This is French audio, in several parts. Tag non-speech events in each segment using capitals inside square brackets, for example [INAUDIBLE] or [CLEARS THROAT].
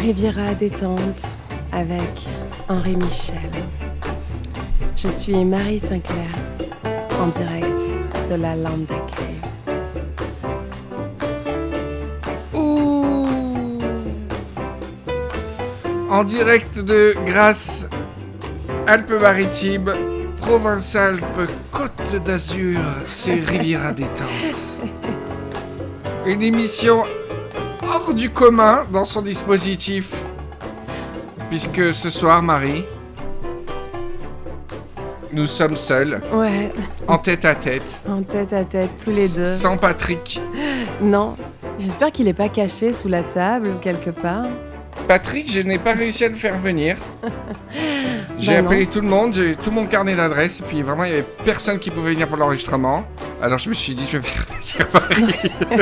Riviera détente avec Henri Michel. Je suis Marie Sinclair en direct de la Lambda Cave. Ouh En direct de Grasse, Alpes-Maritimes, Provence-Alpes, Côte d'Azur, c'est Riviera détente. Une émission hors du commun dans son dispositif. Puisque ce soir, Marie, nous sommes seuls, Ouais, en tête à tête, en tête à tête, tous les deux. sans Patrick. Non, j'espère qu'il n'est pas caché sous la table ou quelque part. Patrick, je n'ai pas réussi à le faire venir. [LAUGHS] J'ai Bah non. appelé tout le monde, j'ai eu tout mon carnet d'adresses, et puis vraiment, il n'y avait personne qui pouvait venir pour l'enregistrement. Alors je me suis dit, je vais faire Marie.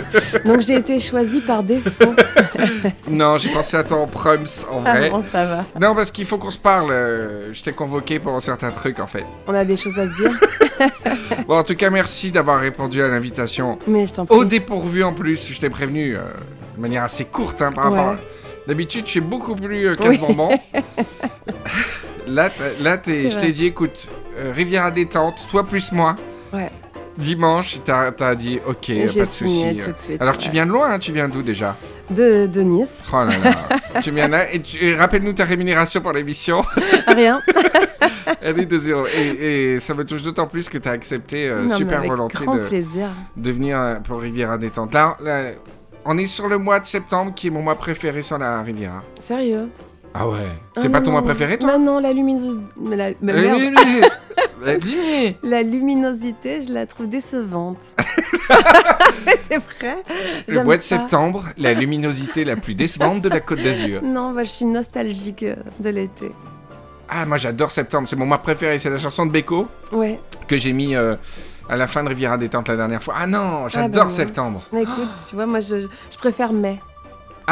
[LAUGHS] Donc j'ai été choisie par défaut. [LAUGHS] non, j'ai pensé à toi en proms, en Ah vrai. bon, ça va. Non, parce qu'il faut qu'on se parle. euh, je t'ai convoqué pour certains trucs, en fait. On a des choses à se dire. [LAUGHS] Bon, en tout cas, merci d'avoir répondu à l'invitation. Mais je t'en prie. Au dépourvu, en plus, je t'ai prévenu euh, de manière assez courte, hein, par rapport à... D'habitude, tu es beaucoup plus euh, Oui. Là, là je t'ai dit, écoute, euh, Riviera détente, toi plus moi. Ouais. Dimanche, t'as as dit, ok, Et pas de souci. Alors, tu viens de loin, hein, tu viens d'où déjà de, de Nice. Oh là là. tu viens là, et, tu- et rappelle-nous ta rémunération pour l'émission. [LAUGHS] Rien. [LAUGHS] Elle est de zéro. Et, et ça me touche d'autant plus que tu as accepté euh, Non, super avec volontiers grand de, plaisir. de venir euh, pour Riviera détente. Là, là, on est sur le mois de septembre qui est mon mois préféré sur la Riviera. Sérieux? Ah ouais Ah C'est pas non, ton mois préféré, toi? Bah non, la luminosité. La... mais Euh. [LAUGHS] La luminosité, je la trouve décevante. [LAUGHS] Mais c'est vrai. Le mois de pas. septembre, la luminosité la plus décevante de la Côte d'Azur. [LAUGHS] Non, bah, je suis nostalgique euh, de l'été. Ah, moi j'adore septembre, c'est mon mois préféré. C'est la chanson de Beko Ouais. que j'ai mis euh, à la fin de Riviera détente la dernière fois. Ah non, j'adore bah non. septembre. Mais écoute, tu vois, moi, je, je préfère mai.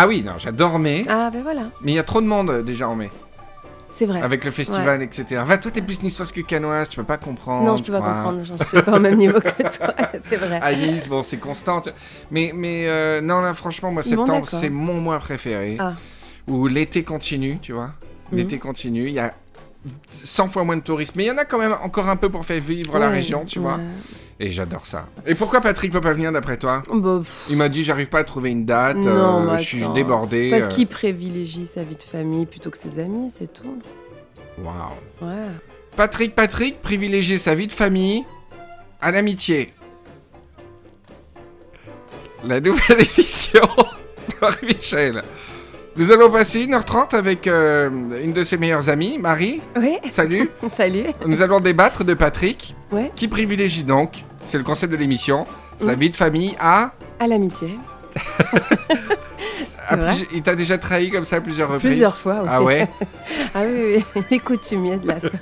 Ah oui, non, j'adore mai. Ah, ben voilà. Mais il y a trop de monde euh, déjà en mai. C'est vrai. Avec le festival, etc. Va, toi, t'es plus niçoise que canoise, tu peux pas comprendre. non, je peux pas comprendre. Je suis pas au même niveau que toi. [LAUGHS] [LAUGHS] c'est vrai. À Nice, bon, c'est constant. Mais, mais euh, non, là, franchement, moi, septembre, c'est mon mois préféré. Ah. Où l'été continue, tu vois. Mhm. L'été continue. Il y a 100 fois moins de touristes. Mais il y en a quand même encore un peu pour faire vivre la région, tu vois. Et j'adore ça. Et pourquoi Patrick peut pas venir d'après toi Bah, Il m'a dit, j'arrive pas à trouver une date. Non, euh, mais je suis attends. débordé. parce euh, qu'il privilégie sa vie de famille plutôt que ses amis, c'est tout. Waouh. Ouais. Patrick, Patrick privilégier sa vie de famille à l'amitié. La nouvelle [LAUGHS] émission d'Henri Michel. Nous allons passer 1h30 avec euh, une de ses meilleures amies, Marie. Oui, Salut. [LAUGHS] salut. Nous allons débattre de Patrick, Ouais, qui privilégie donc, c'est le concept de l'émission, sa Mm. vie de famille à... à l'amitié. [LAUGHS] à vrai. plusieurs- Il t'a déjà trahi comme ça à plusieurs reprises Plusieurs fois, oui. Ah ouais [LAUGHS] Ah oui, oui. Les coutumiers de la sorte.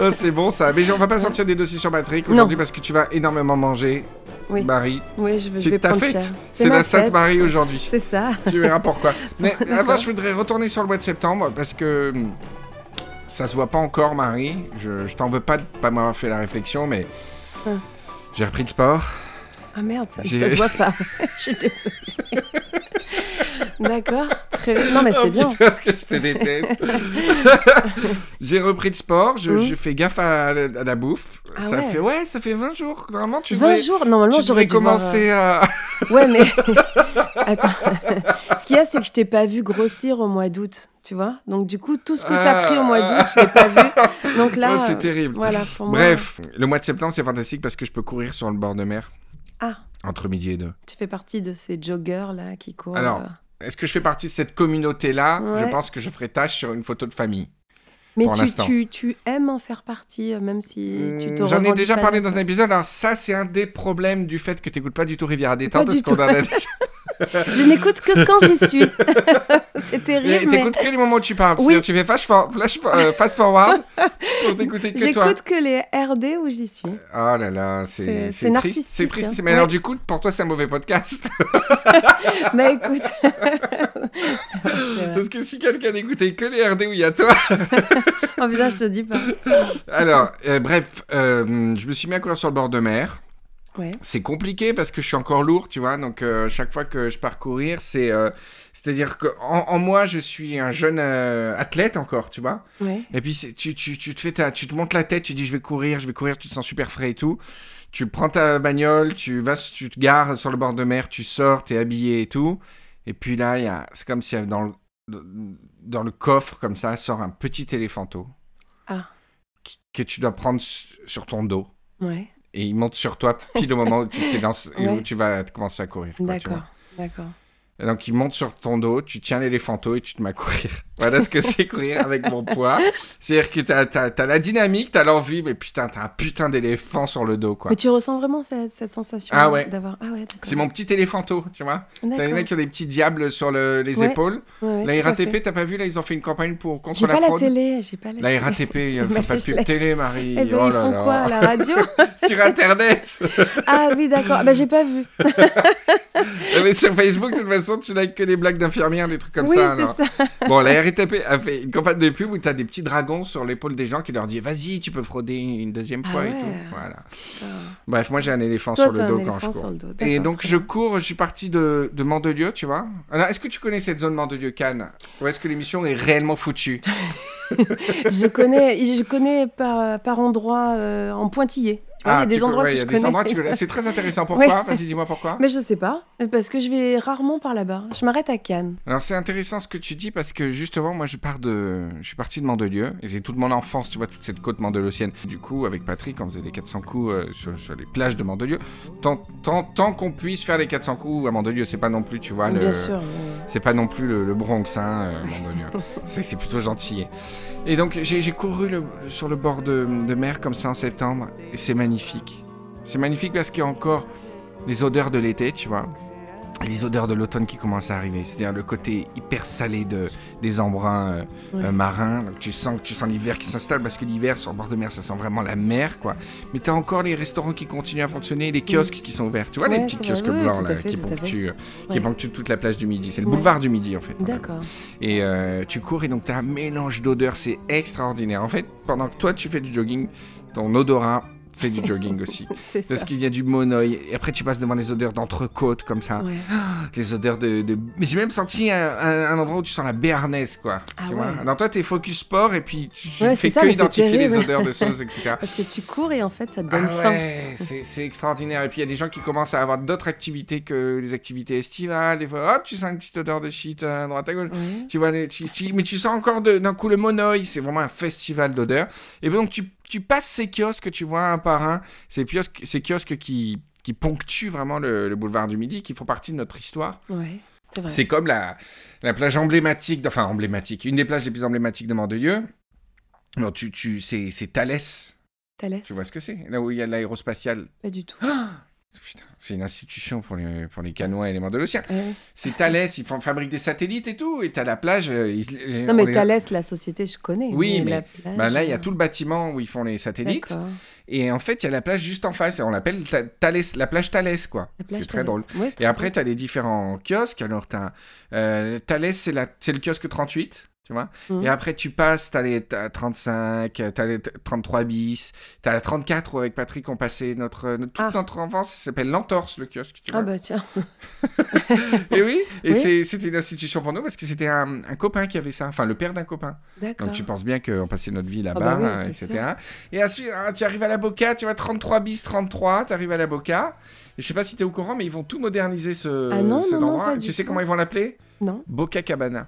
Oh, C'est bon ça. Mais on va pas sortir des dossiers sur Patrick aujourd'hui parce que tu vas énormément manger, Oui. Marie. Oui, je, vais- je C'est vais ta fête. C'est la Sainte. Marie aujourd'hui. C'est ça. Tu verras pourquoi. [LAUGHS] Mais avant, je voudrais retourner sur le mois de septembre parce que hum, ça se voit pas encore, Marie. Je, je t'en veux pas de pas m'avoir fait la réflexion, mais j'ai repris le sport. Ah merde, ça, se voit pas. [LAUGHS] je suis désolée. D'accord, très bien. Non mais Oh c'est bien. putain, ce que je te déteste. [LAUGHS] j'ai repris le sport, je, je fais gaffe à, la- à la bouffe. Ah ça ouais. fait ouais, ça fait 20 jours. Normalement, tu 20 devrais, jours, normalement tu j'aurais voir, commencer à. euh, [LAUGHS] Ouais mais... Attends. Ce qu'il y a c'est que je t'ai pas vu grossir au mois d'août, tu vois. Donc du coup, tout ce que t'as Ah. pris au mois d'août, je l'ai pas vu. Donc là... Oh, c'est euh, terrible. Voilà, pour moi... Bref, le mois de septembre, c'est fantastique parce que je peux courir sur le bord de mer Ah, entre midi et deux. tu fais partie de ces joggers là qui courent... Alors, euh. Est-ce que je fais partie de cette communauté-là? Je Ouais. pense que je ferai tâche sur une photo de famille. Mais pour tu, tu, tu aimes en faire partie, euh, même si tu te Hmm, J'en ai déjà parlé dans un épisode. Alors ça, c'est un des problèmes du fait que tu n'écoutes pas du tout Rivière à détente. Parce qu'on en a [LAUGHS] déjà- Je n'écoute que quand j'y suis. [LAUGHS] c'est terrible, mais T'écoutes que les moments où tu parles. Oui. Tu fais flash, for- flash, euh, fast forward [LAUGHS] pour t'écouter que toi. j'écoute que les RD où j'y suis. Oh là là, C'est- c'est narcissique, C'est triste. hein. Mais alors du coup, pour toi, c'est un mauvais podcast. [LAUGHS] bah écoute. Vrai. Parce que si quelqu'un n'écoutait que les RD où il y a toi... Oh putain, je te dis pas. Alors, euh, bref, euh, je me suis mis à courir sur le bord de mer. Ouais. C'est compliqué parce que je suis encore lourd, tu vois. Donc, euh, chaque fois que je pars courir, c'est. euh, C'est-à-dire que en, moi, je suis un jeune euh, athlète encore, tu vois. Ouais. Et puis, tu, tu, tu te fais ta, tu te montes la tête, tu dis je vais courir, je vais courir, tu te sens super frais et tout. Tu prends ta bagnole, tu vas, tu te gares sur le bord de mer, tu sors, t'es habillé et tout. Et puis là, il y a, c'est comme si dans le, dans le coffre, comme ça, sort un petit éléphanto. Ah. Que tu dois prendre su- sur ton dos. Ouais. Et il monte sur toi pile au moment où tu, t'es dans, où tu vas commencer à courir. D'accord. D'accord. Et donc il monte sur ton dos, tu tiens l'éléphanto et tu te mets à courir. [LAUGHS] Voilà ce que c'est courir avec mon poids. C'est-à-dire que t'as, t'as, t'as la dynamique, t'as l'envie, mais putain, t'as un putain d'éléphant sur le dos, quoi. Mais tu ressens vraiment cette, cette sensation Ah ouais. d'avoir. Ah ouais, d'accord. C'est mon petit éléphanto, tu vois. T'as les D'accord. mecs qui ont des petits diables sur le- les Ouais, épaules. La. RATP, t'as pas vu, là, ils ont fait une campagne pour, contre J'ai la pas la télé, j'ai pas la La télé. RATP, il Mais [LAUGHS] faut pas de pub télé, Marie. Eh ben, Oh ils font là. quoi à la radio [LAUGHS] Sur Internet Ah oui, d'accord. Bah, j'ai pas vu. Mais sur Facebook, de toute façon, tu n'as que des blagues d'infirmières, des trucs comme oui, ça. c'est alors. ça. Bon, la RATP a fait une campagne de pub où tu as des petits dragons sur l'épaule des gens qui leur disent Vas-y, tu peux frauder une deuxième Ah fois et tout. Voilà. Ah. Bref, moi j'ai un éléphant Toi, sur le t'as dos quand je cours. dos. Et donc je cours, je suis parti de, de Mandelieu, tu vois. Alors, est-ce que tu connais cette zone Mandelieu-Cannes Ou est-ce que l'émission est réellement foutue? [LAUGHS] Je connais, je connais par, par endroits euh, en pointillé. Il y a des tu- endroits ouais, que il y a je des connais. endroits que tu connais. C'est très intéressant. [LAUGHS] Pourquoi Ouais. Vas-y, dis-moi pourquoi. Mais je sais pas, parce que je vais rarement par là-bas. Je m'arrête à Cannes. Alors c'est intéressant ce que tu dis parce que justement moi je pars de je suis parti de Mandelieu et c'est toute mon enfance tu vois toute cette côte mandeleusienne. Du coup avec Patrick on faisait les 400 coups euh, sur, sur les plages de Mandelieu. Tant tant, tant qu'on puisse faire les 400 coups à Mandelieu c'est pas non plus tu vois le Bien sûr. c'est pas non plus le, le Bronx hein euh, Mandelieu. [LAUGHS] c'est plutôt gentil. Et donc j'ai j'ai couru le- sur le bord de, de mer comme ça en septembre et c'est magnifique. C'est magnifique parce qu'il y a encore les odeurs de l'été tu vois et les odeurs de l'automne qui commencent à arriver. C'est-à-dire le côté hyper salé de, des embruns euh, euh, marins. Donc tu sens, tu sens l'hiver qui s'installe parce que l'hiver sur le bord de mer, ça sent vraiment la mer, quoi. Mais tu as encore les restaurants qui continuent à fonctionner, les kiosques qui sont ouverts. Tu vois, les Mm. Petits vrai. kiosques blancs là, fait, qui, ponctuent, qui Ouais. ponctuent toute la plage du Midi. C'est le Ouais. boulevard du Midi, en fait. D'accord. Et euh, tu cours et donc tu as un mélange d'odeurs, c'est extraordinaire. En fait, pendant que toi tu fais du jogging, ton odorat fait du jogging aussi. [LAUGHS] Parce qu'il y a du monoeil. Et après, tu passes devant les odeurs d'entrecôte comme ça. Ouais. [GASPS] Les odeurs de. de- Mais j'ai même senti un, endroit où tu sens la béarnaise, quoi. Ah tu ouais. vois Alors toi, t'es focus sport et puis tu, Ouais, fais ça, que identifier les odeurs de sauce, etc. [LAUGHS] Parce que tu cours et en fait, ça te donne Ah faim. ouais, c'est extraordinaire. Et puis il y a des gens qui commencent à avoir d'autres activités que les activités estivales. Des fois, tu sens une petite odeur de shit à droite à gauche. Tu vois, les- tu- tu- mais tu sens encore d'un coup le monoeil. C'est vraiment un festival d'odeurs. Et donc tu, tu passes ces kiosques, tu vois un par un, ces kiosques, ces kiosques qui, qui ponctuent vraiment le, le boulevard du Midi, qui font partie de notre histoire. Ouais. C'est vrai. C'est comme la, la plage emblématique, enfin emblématique, une des plages les plus emblématiques de Mandelieu. Non, tu, tu, c'est, c'est Thalès. Thalès. Tu vois ce que c'est? Là où il y a l'aérospatiale. Pas du tout. Putain, c'est une institution pour les, pour les canois et les mandelociens. Ouais. C'est Thalès, ils font, fabriquent des satellites et tout. Et t'as la plage. euh, ils- Non, on mais les- Thalès, la société, je connais. Oui, mais- plage, Bah là, il y a euh, tout le bâtiment où ils font les satellites. Et en fait, il y a la plage juste en face. On l'appelle Tha- Thalès, la plage Thalès, quoi. C'est très Thalès. drôle. Ouais, Et après, drôle. tu as les différents kiosques. Alors, tu as Thalès, c'est le kiosque 38, tu vois. Mhm. Et après, tu passes, tu as les t'as 35, tu as les t- 33 bis, tu as la 34 où avec Patrick, on passait notre, notre- toute Ah. notre enfance. Ça s'appelle l'entorse, le kiosque, tu Ah bah tiens. [LAUGHS] [LAUGHS] Et oui, et Oui. c'était une institution pour nous parce que c'était un, un copain qui avait ça, enfin le père d'un copain. Donc tu penses bien qu'on passait notre vie là-bas, bah oui, euh, c'est etc. Et ensuite, ah, tu arrives à la Boca, tu vois 33 bis 33, tu arrives à la Boca. Et je sais pas si tu es au courant, mais ils vont tout moderniser ce, Ah non, cet non, non, endroit. pas tu sais tout. comment ils vont l'appeler? Non. Boca Cabana.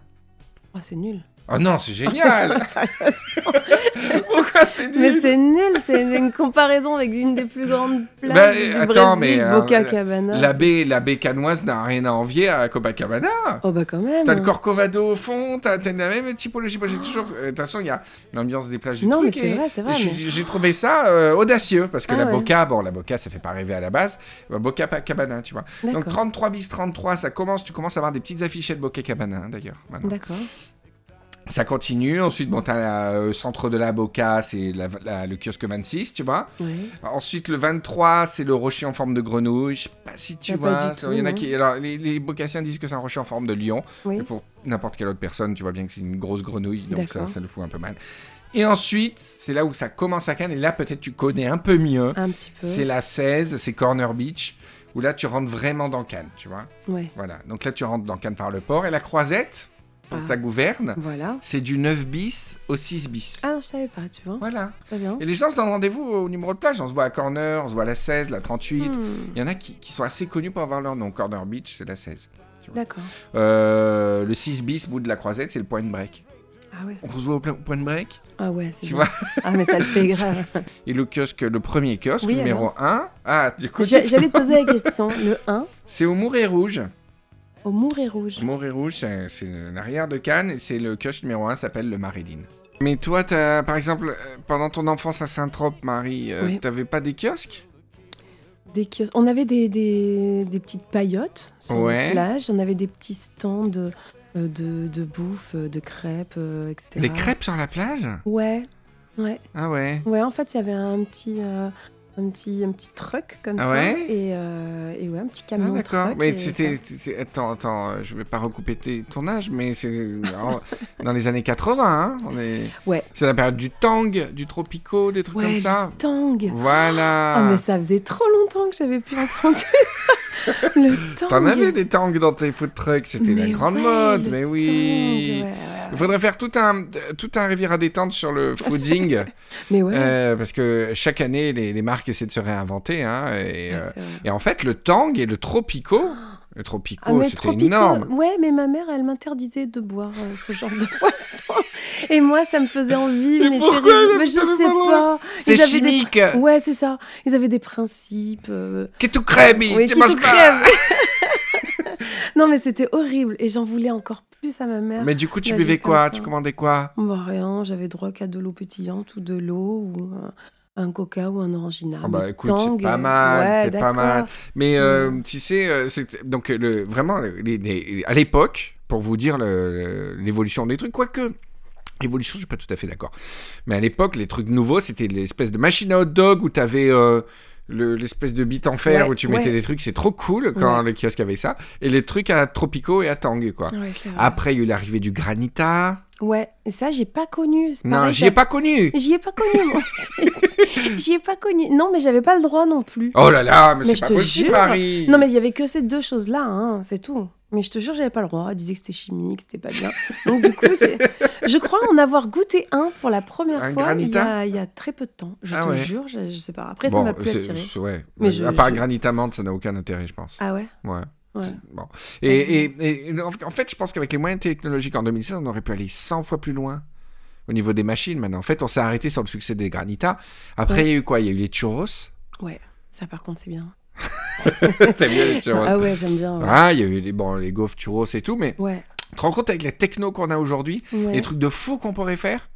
Oh, c'est nul. Oh non, c'est génial. [LAUGHS] [LAUGHS] Pourquoi c'est nul mais c'est nul, c'est une comparaison avec une des plus grandes plages Bah, du attends, Brésil, mais, euh, Boca Cabana. La baie, la baie canoise n'a rien à envier à Copacabana. Oh bah quand même. T'as le Corcovado au fond, t'as la même typologie. Moi, j'ai toujours. euh, De toute façon, il y a l'ambiance des plages du Non, mais c'est vrai, c'est vrai. j'ai- mais- trouvé ça euh, audacieux parce que Ah la ouais. Boca, bon, la Boca, ça fait pas rêver à la base. Bah, Boca Cabana, tu vois. Donc D'accord. 33 bis 33, ça commence, tu commences à avoir des petites affichettes Boca Cabana hein, d'ailleurs. D'accord. Ça continue. Ensuite, bon, t'as le centre de la Boca, c'est la- la- le kiosque 26, tu vois. Oui. Ensuite, le 23, c'est le rocher en forme de grenouille. Je sais pas si tu Ah, vois. Il y en a qui. Alors, les, les Bocassiens disent que c'est un rocher en forme de lion. Oui. Pour n'importe quelle autre personne, tu vois bien que c'est une grosse grenouille, donc ça, ça le fout un peu mal. Et ensuite, c'est là où ça commence à Cannes, et là peut-être tu connais un peu mieux. Un petit peu. C'est la 16, c'est Corner Beach, où là tu rentres vraiment dans Cannes, tu vois. Ouais, Voilà, donc là tu rentres dans Cannes par le port, et la croisette, pour Ah. gouverne, voilà. c'est du 9 bis au 6 bis. Ah non, je savais pas, tu vois. Voilà. Et les gens se donnent rendez-vous au numéro de plage, on se voit à Corner, on se voit à la 16, la 38. Hmm, Il y en a qui, qui sont assez connus pour avoir leur nom. Corner Beach, c'est la 16. D'accord. Euh, le 6 bis, bout de la croisette, c'est le point break. Ah ouais. On se voit au point break. Ah ouais, c'est Tu bien. vois [LAUGHS] Ah mais ça le fait [LAUGHS] grave. Et le kiosque, le premier kiosque, Oui, numéro 1. Ah, du coup, J'a- J'allais te poser la question. Le 1 c'est au Mouret Rouge. Au Mouret Rouge. Mouret Rouge, c'est l'arrière de Cannes et c'est le kiosque numéro 1 s'appelle le Marilyn. Mais toi, as, par exemple, euh, pendant ton enfance à Saint-Trope, Marie, euh, Oui. t'avais pas des kiosques? Des kiosques. On avait des, des, des petites paillotes sur Ouais. la plage. On avait des petits stands de, euh, de, de bouffe, de crêpes, euh, etc. Des crêpes sur la plage? Ouais. Ouais. Ah ouais. Ouais, en fait, il y avait un petit, euh, un petit, un petit truck comme Ah ça. ouais et, euh, et ouais, un petit Ah, camion d'accord. truck. Mais c'était. Attends, attends, je vais pas recouper ton âge, mais c'est [LAUGHS] dans les années 80, hein on est... Ouais. C'est la période du tang, du tropico, des trucs Ouais, comme ça. Tang. Voilà. Oh, mais ça faisait trop longtemps que j'avais plus entendu. Le tang. T'en avais des tangs dans tes food trucks, c'était la grande ouais, mode, mais tang, oui. ouais, ouais, Il ouais. faudrait faire tout un, tout un rivière à détente sur le [LAUGHS] fooding, Mais ouais. euh, parce que chaque année, les, les marques essaient de se réinventer. Hein, et, Ouais, euh, et en fait, le tang et le tropico, le tropico, Ah, c'était Tropico, énorme. Ouais, mais ma mère, elle m'interdisait de boire euh, ce genre de [LAUGHS] poisson. Et moi, ça me faisait envie, Mais mais, pourquoi Mais je sais pas. C'est des chimique. pr- Ouais, c'est ça. Ils avaient des principes. euh, Que crèves, Oui, tu manges pas. [LAUGHS] non, mais c'était horrible. Et j'en voulais encore plus à ma mère. Mais du coup, tu buvais quoi? Tu commandais quoi? Bah, rien, j'avais droit qu'à de l'eau pétillante ou de l'eau ou un, un coca ou un orangina. Ah bah écoute, c'est pas mal, ouais, c'est pas mal. Mais euh, tu sais, euh, donc le vraiment les- les- à l'époque, pour vous dire l'évolution des trucs, quoique. Évolution, je suis pas tout à fait d'accord. Mais à l'époque, les trucs nouveaux, c'était l'espèce de machine à hot dog où t'avais euh, le- l'espèce de bite en fer Ouais, où tu mettais ouais. des trucs. C'est trop cool quand Ouais. les kiosques avaient ça. Et les trucs à Tropico et à Tang, quoi. Après, il y a eu l'arrivée du Granita. Ouais, ça, j'ai pas connu. Non, j'y ai pas connu. J'y ai pas connu, moi. [LAUGHS] J'y ai pas connu. Non, mais j'avais pas le droit non plus. Oh là là, mais, Mais c'est pas possible. Marie. Non, mais il y avait que ces deux choses-là, hein, c'est tout. Mais je te jure, j'avais pas le droit. Elle disait que c'était chimique, c'était pas bien. Donc, du coup, je crois en avoir goûté un pour la première Un fois il y, a, il y a très peu de temps. Je Ah te ouais. jure, je, je sais pas. Après, ça Bon, m'a plus attiré. Ouais. Mais je- à part je- Granita menthe, ça n'a aucun intérêt, je pense. Ah ouais Ouais. Ouais. Bon. Et, et- et en fait, je pense qu'avec les moyens technologiques en 2016, on aurait pu aller 100 fois plus loin au niveau des machines maintenant. En fait, on s'est arrêté sur le succès des Granita. Après, il y a eu quoi? Il y a eu les churros. Ouais, ça par contre, c'est bien. T'aimes bien les churros Ah ouais, j'aime bien. Ouais. Ah, il y a eu les, bon, les gaufres churros et tout, mais Ouais. tu te rends compte avec les techno qu'on a aujourd'hui, ouais, les trucs de fou qu'on pourrait faire?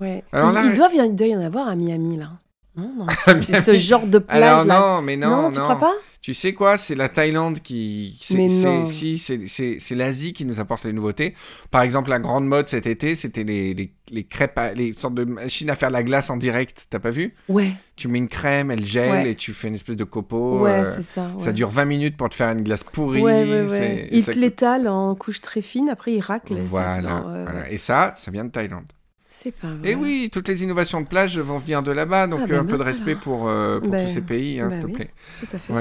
Ouais. Alors il, là- il doit, y- il doit y en avoir à Miami, là. Non, non À c'est- ce genre de plage Alors là. non, mais non, non. tu crois pas? Tu sais quoi? C'est la Thaïlande qui. c'est- non. Si, c'est- l'Asie qui nous apporte les nouveautés. Par exemple, la grande mode cet été, c'était les, les, les crêpes, à- les sortes de machines à faire la glace en direct. T'as pas vu? Ouais, Tu mets une crème, elle gèle Ouais. et tu fais une espèce de copeau. ouais, euh, c'est ça. Ça dure 20 minutes pour te faire une glace pourrie. Ouais, ouais, ouais. et Il ça te l'étale en couche très fine, après il racle. et ça te Voilà, ouais. Et ça, ça vient de Thaïlande. Et eh oui, toutes les innovations de plage vont venir de là-bas, donc euh, un peu de respect pour, euh, tous ces pays, hein, s'il te plaît. Tout à fait.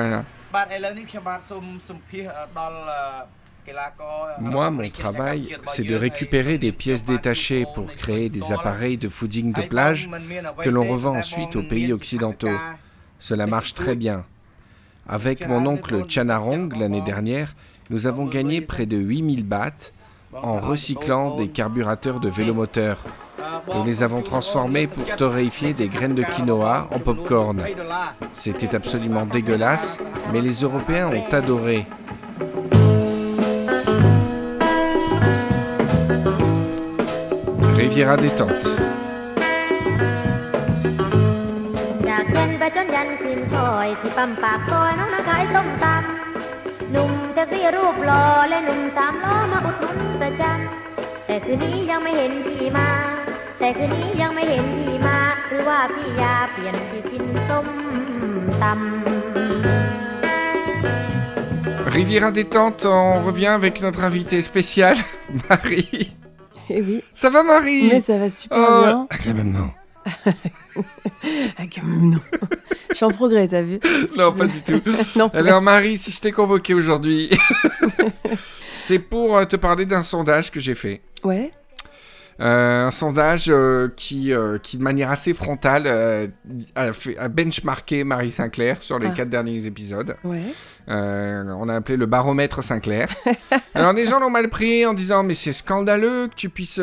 Moi, mon travail, c'est de récupérer des pièces détachées pour créer des appareils de fooding de plage que l'on revend ensuite aux pays occidentaux. Cela marche très bien. Avec mon oncle Chanarong l'année dernière, nous avons gagné près de 8000 bahts en recyclant des carburateurs de vélomoteurs. Nous les avons transformés pour torréfier des graines de quinoa en popcorn. C'était absolument dégueulasse, mais les Européens ont adoré. Riviera détente. แท็กซี่รูปหล่อและหนุ่มสามล้อมาอุดหนุนประจำแต่คืนนี้ยังไม่เห็นพี่มา แต่คืนนี้ยังไม่เห็นพี่มา หรือว่าพี่ยาเปลี่ยนพี่กินส้มตำ Riviera détente, on revient avec notre invité spécial, Marie. Eh oui, Ça va, Marie mais ça va super Oh, bien. Agamemnon. Ah, quand même, non. Je suis en progrès, t'as vu Non, pas du tout. [LAUGHS] non. Alors, Marie, si je t'ai convoqué aujourd'hui, [LAUGHS] c'est pour euh, te parler d'un sondage que j'ai fait. Ouais. Euh, un sondage euh, qui, euh, qui, de manière assez frontale, a, fait, a benchmarké Marie Sinclair sur les Ah. quatre derniers épisodes. Ouais. On a appelé le baromètre Sinclair. [LAUGHS] Alors les gens l'ont mal pris en disant mais c'est scandaleux que tu puisses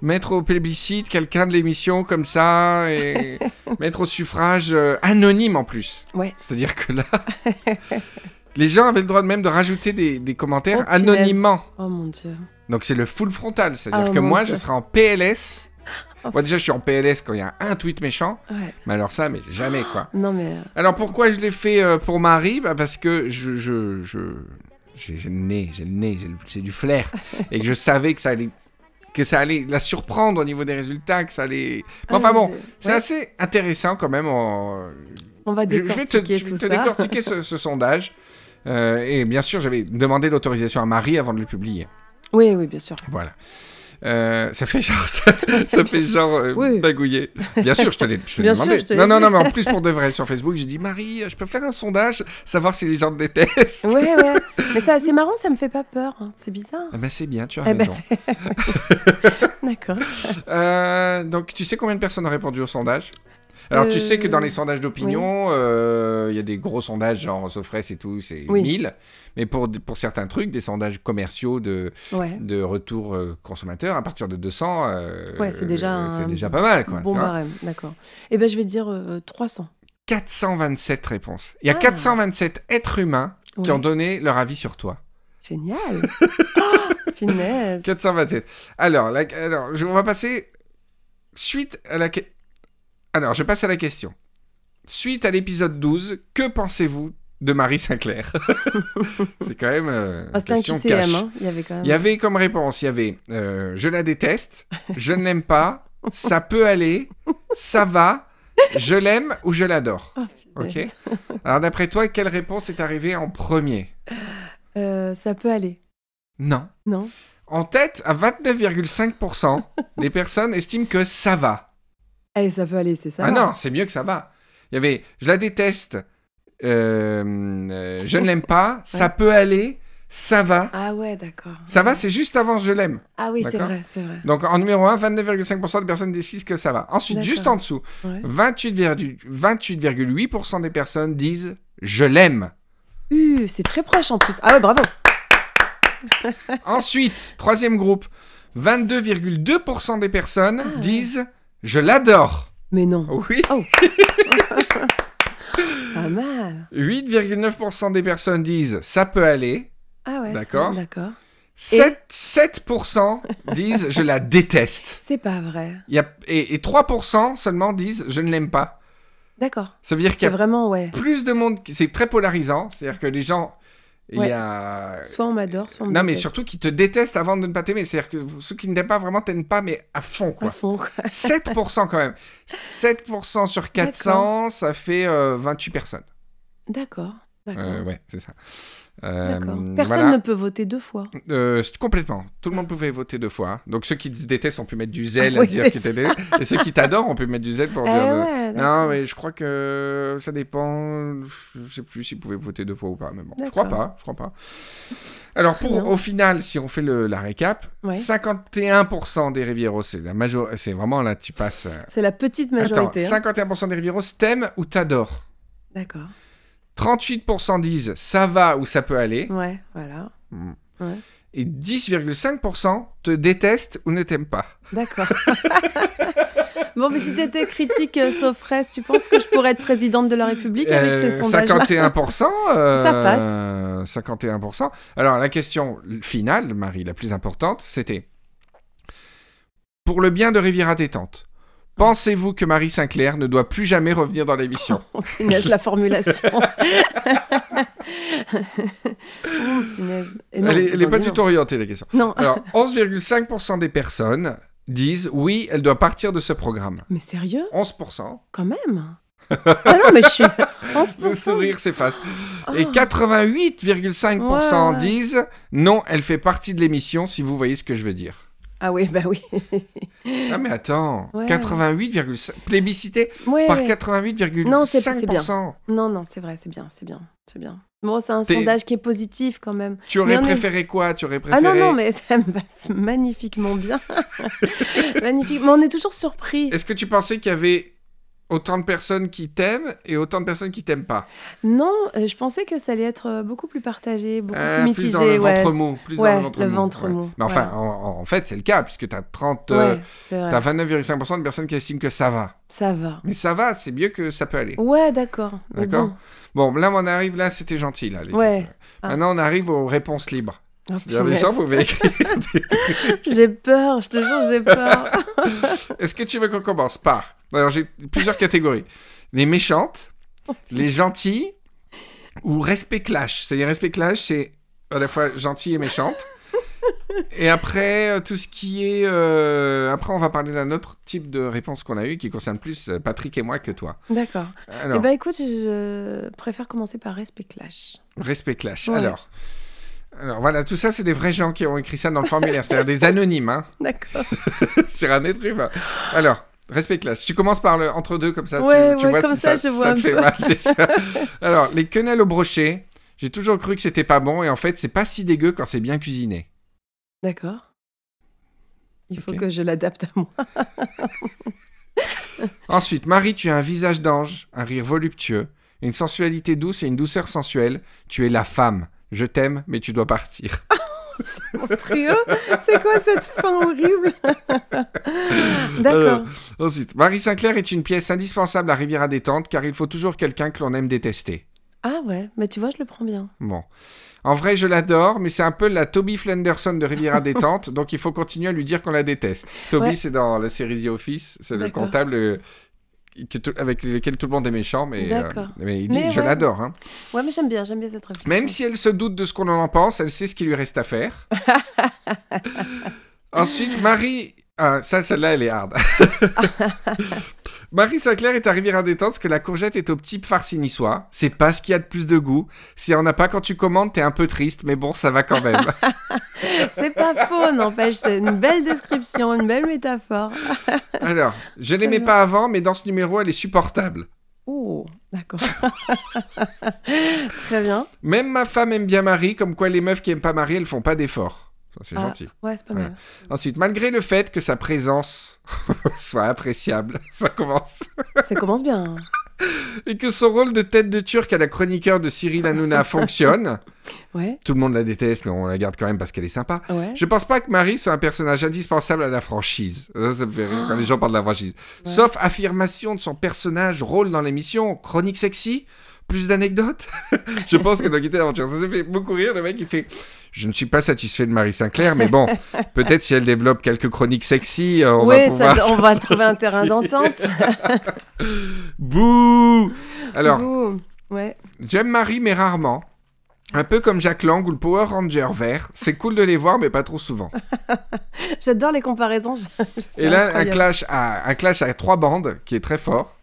mettre au plébiscite quelqu'un de l'émission comme ça et [LAUGHS] mettre au suffrage anonyme en plus. Ouais. C'est-à-dire que là, [LAUGHS] les gens avaient le droit de même de rajouter des, des commentaires Oh, anonymement. Oh mon dieu. Donc c'est le full frontal, c'est-à-dire Oh, que moi Dieu. je serai en PLS. Oh. Moi déjà je suis en PLS quand il y a un tweet méchant, Ouais. mais alors ça mais jamais quoi. [GASPS] Non, mais. euh, Alors pourquoi je l'ai fait euh, pour Marie? Bah Parce que je, je, j'ai, le nez, j'ai le nez, j'ai, du flair. [LAUGHS] et que je savais que ça allait que ça allait la surprendre au niveau des résultats, que ça allait... Enfin ah, bon, c'est ouais. assez intéressant quand même. en- On va Je, je vais te, décortiquer je vais tout te ça. décortiquer ce, ce sondage. [LAUGHS] Euh, et bien sûr, j'avais demandé l'autorisation à Marie avant de le publier. Oui, oui, bien sûr. Voilà. Euh, ça fait genre, ça, ça fait genre euh, Oui. bagouiller. Bien sûr, je te l'ai sûr, demandé. je te non, non, non, mais en plus pour de vrai sur Facebook, j'ai dit Marie, je peux faire un sondage, savoir si les gens te détestent. Ouais, ouais. Mais ça, c'est marrant, ça me fait pas peur. hein. C'est bizarre. Ah ben c'est bien, tu as Eh ben, raison. [LAUGHS] D'accord. Euh, donc, tu sais combien de personnes ont répondu au sondage? Alors, tu Euh, sais que dans les sondages d'opinion, euh, il y a des gros sondages genre Sofres et tout, c'est Oui. 1000. Mais pour, pour certains trucs, des sondages commerciaux de, Ouais. de retour euh, consommateur, à partir de 200, euh, Ouais, c'est déjà euh, c'est déjà pas mal. Quoi, bon barème, d'accord. Eh ben, je vais dire euh, 300. 427 réponses. Il y a Ah. 427 êtres humains qui ont donné leur avis sur toi. Génial. [LAUGHS] oh, finesse. 427. Alors, la- alors on va passer suite à la... Alors, je passe à la question. Suite à l'épisode 12, que pensez-vous de Marie Sinclair [LAUGHS] C'est quand même euh, Ah, un question QCM, cash. hein. Il y avait quand même. Il y avait comme réponse, il y avait euh, je la déteste, je ne l'aime pas, [LAUGHS] ça peut aller, ça va, je l'aime ou je l'adore. Oh, Ok. [LAUGHS] Alors d'après toi, quelle réponse est arrivée en premier Euh, ça peut aller. Non. Non En tête, à 29,5%, les personnes estiment que ça va. Allez, ça peut aller, c'est ça. ah non, c'est mieux que ça va. Il y avait je la déteste, euh, euh, je ne l'aime pas, ça peut aller, ça va. Ah ouais, d'accord. Ça va, c'est juste avant je l'aime. Ah oui, c'est D'accord. vrai, c'est vrai. Donc en numéro 1, 29,5% des personnes décident que ça va. Ensuite, D'accord. juste en dessous, Ouais. 28,8% 28,8% des personnes disent je l'aime. Uh, c'est très proche en plus. Ah ouais, bravo. Ensuite, troisième groupe, 22,2% des personnes Ah ouais. disent je l'adore. Mais non. Oui. [LAUGHS] Pas mal. 8,9% des personnes disent ça peut aller. Ah ouais. D'accord. D'accord. 7, 7% disent je la déteste. [LAUGHS] C'est pas vrai. Y a, et, et 3% seulement disent je ne l'aime pas. D'accord. Ça veut dire qu'il y a vraiment, ouais. plus de monde. C'est très polarisant. C'est-à-dire que les gens. Il Ouais. y a. Soit on m'adore, soit on me Non, mais surtout qui te détestent avant de ne pas t'aimer. C'est-à-dire que ceux qui ne t'aiment pas vraiment t'aiment pas, mais à fond, À fond, quoi. 7% quand même. 7% sur 400, ça fait euh, 28 personnes. D'accord. D'accord. Euh, ouais, c'est ça. Euh. Personne voilà. ne peut voter deux fois. Euh, complètement. Tout le monde pouvait voter deux fois. Donc ceux qui te détestent ont pu mettre du [LAUGHS] zèle Ah à oui, dire qu'ils t'aidaient. Et ceux qui t'adorent ont pu mettre du zèle pour Eh dire. non, mais je crois que ça dépend. Je sais plus s'ils pouvaient voter deux fois ou pas. Mais bon, je crois pas. Je crois pas. Alors, pour, bien. au final, si on fait le, la récap, Ouais. 51% des Rivieros, c'est la major... c'est vraiment là, tu passes. euh, C'est la petite Attends, majorité. hein. 51% des Rivieros t'aiment ou t'adorent? D'accord. 38% disent ça va ou ça peut aller. Ouais, voilà. Mm. Ouais. Et 10,5% te détestent ou ne t'aiment pas. D'accord. [LAUGHS] bon, mais si tu étais critique euh, sauf reste, tu penses que je pourrais être présidente de la République avec Euh, ces sondages 51%. euh, Ça passe. 51%. Alors, la question finale, Marie, la plus importante, c'était Pour le bien de Riviera Détente, pensez-vous que Marie Sinclair ne doit plus jamais revenir dans l'émission? Oh, la formulation. [LAUGHS] oh, Elle n'est pas du tout orientée, la question. Non, Alors, 11,5% des personnes disent oui, elle doit partir de ce programme. mais sérieux? 11%. Quand même Ah non, mais je suis... [LAUGHS] 11%. Le sourire s'efface. Oh. Et 88,5% Ouais. disent non, elle fait partie de l'émission, si vous voyez ce que je veux dire. Ah oui, bah oui. Ah mais attends, Ouais. 88,5 plébiscité Ouais, par ouais. 88,5%. Non, c'est- c'est bien. Non, non, c'est vrai, c'est bien, c'est bien, c'est bien. Bon, c'est un sondage qui est positif quand même. Tu aurais est- préféré quoi? Tu aurais Ah non, non, mais [LAUGHS] ça me va magnifiquement bien. [LAUGHS] Magnifique. Mais on est toujours surpris. Est-ce que tu pensais qu'il y avait autant de personnes qui t'aiment et autant de personnes qui t'aiment pas Non, euh, je pensais que ça allait être euh, beaucoup plus partagé, beaucoup Euh, plus mitigé. Plus dans le ouais, ventre mou. Plus ouais, dans le ventre le mou. ventre ouais. mou, Mais enfin, en, en fait, c'est le cas, puisque tu as 30... c'est- euh, Ouais, c'est vrai. T'as 29,5% de personnes qui estiment que ça va. Ça va. Mais ça va, c'est mieux que ça peut aller. Ouais, d'accord. D'accord. bon. Bon, là, on arrive, là, c'était gentil, là. les- Ouais. Ah. Maintenant, on arrive aux réponses libres. Oh, les gens pouvaient écrire. [LAUGHS] J'ai peur, je te jure, j'ai peur. [LAUGHS] Est-ce que tu veux qu'on commence par? Alors, j'ai plusieurs catégories. Les méchantes, les gentilles ou respect clash. C'est-à-dire, respect clash, c'est à la fois gentil et méchante. [LAUGHS] Et après, euh, tout ce qui est... euh, Après, on va parler d'un autre type de réponse qu'on a eu qui concerne plus euh, Patrick et moi que toi. D'accord. Alors, Eh ben écoute, je préfère commencer par respect clash. Respect clash. Ouais. Alors, alors voilà, tout ça, c'est des vrais gens qui ont écrit ça dans le formulaire, c'est-à-dire des anonymes, hein, [LAUGHS] D'accord. [LAUGHS] sur un être humain. Alors, respect clash. Tu commences par le entre deux comme ça, tu- Ouais, tu, ouais, vois comme si ça, ça, je vois ça un te fait peu. mal [LAUGHS] déjà. Alors, les quenelles au brochet. J'ai toujours cru que c'était pas bon et en fait, c'est pas si dégueu quand c'est bien cuisiné. D'accord. Il faut que je l'adapte à moi. Ensuite, Marie, tu as un visage d'ange, un rire voluptueux, une sensualité douce et une douceur sensuelle. Tu es la femme. Je t'aime, mais tu dois partir. [LAUGHS] Monstrueux C'est quoi cette fin horrible? [LAUGHS] D'accord. Ensuite, Marie Sinclair est une pièce indispensable à Riviera Détente car il faut toujours quelqu'un que l'on aime détester. Ah ouais, mais tu vois, je le prends bien. Bon. En vrai, je l'adore, mais c'est un peu la Toby Flenderson de Riviera [LAUGHS] Détente, donc il faut continuer à lui dire qu'on la déteste. Toby, Ouais. c'est dans la série The Office, c'est le comptable euh, que tout- avec lequel tout le monde est méchant, mais, euh, mais il dit Mais je ouais. l'adore. hein. Ouais, mais j'aime bien, j'aime bien cette réflexion. Même si elle se doute de ce qu'on en pense, elle sait ce qu'il lui reste à faire. [LAUGHS] Ensuite, Marie. Ah, ça, celle-là, elle est hard. [LAUGHS] Marie Sinclair est arrivée à détente parce que la courgette est au petit farci niçois. C'est pas ce qu'il y a de plus de goût. Si on n'a pas quand tu commandes, t'es un peu triste, mais bon, ça va quand même. [LAUGHS] C'est pas faux, n'empêche, c'est une belle description, une belle métaphore. Alors, je l'aimais pas avant, mais dans ce numéro, elle est supportable. Oh, d'accord. [LAUGHS] Très bien. Même ma femme aime bien Marie, comme quoi les meufs qui aiment pas Marie, elles font pas d'efforts. C'est Ah. gentil. Ouais, c'est pas Ouais. mal. Ensuite, malgré le fait que sa présence [LAUGHS] soit appréciable, [LAUGHS] ça commence. Ça commence bien. [LAUGHS] Et que son rôle de tête de turc à la chroniqueur de Cyril Hanouna [LAUGHS] fonctionne. Ouais, Tout le monde la déteste, mais on la garde quand même parce qu'elle est sympa. ouais. Je pense pas que Marie soit un personnage indispensable à la franchise. Ça, ça me fait rire quand les gens parlent de la franchise. Ouais. Sauf affirmation de son personnage, rôle dans l'émission, chronique sexy, plus d'anecdotes. [LAUGHS] Je pense que dans Quitter l'aventure, ça se fait beaucoup rire. Le mec, il fait Je ne suis pas satisfait de Marie Sinclair, mais bon, [LAUGHS] peut-être si elle développe quelques chroniques sexy, euh, on ouais, va pouvoir. ça- on va trouver un [LAUGHS] terrain d'entente. Bouh Alors. Ouais. J'aime Marie, mais rarement. Un peu comme Jack Lang ou le Power Ranger vert. C'est cool de les voir, mais pas trop souvent. J'adore les comparaisons. je- Et là, un clash, à, un clash à trois bandes qui est très fort.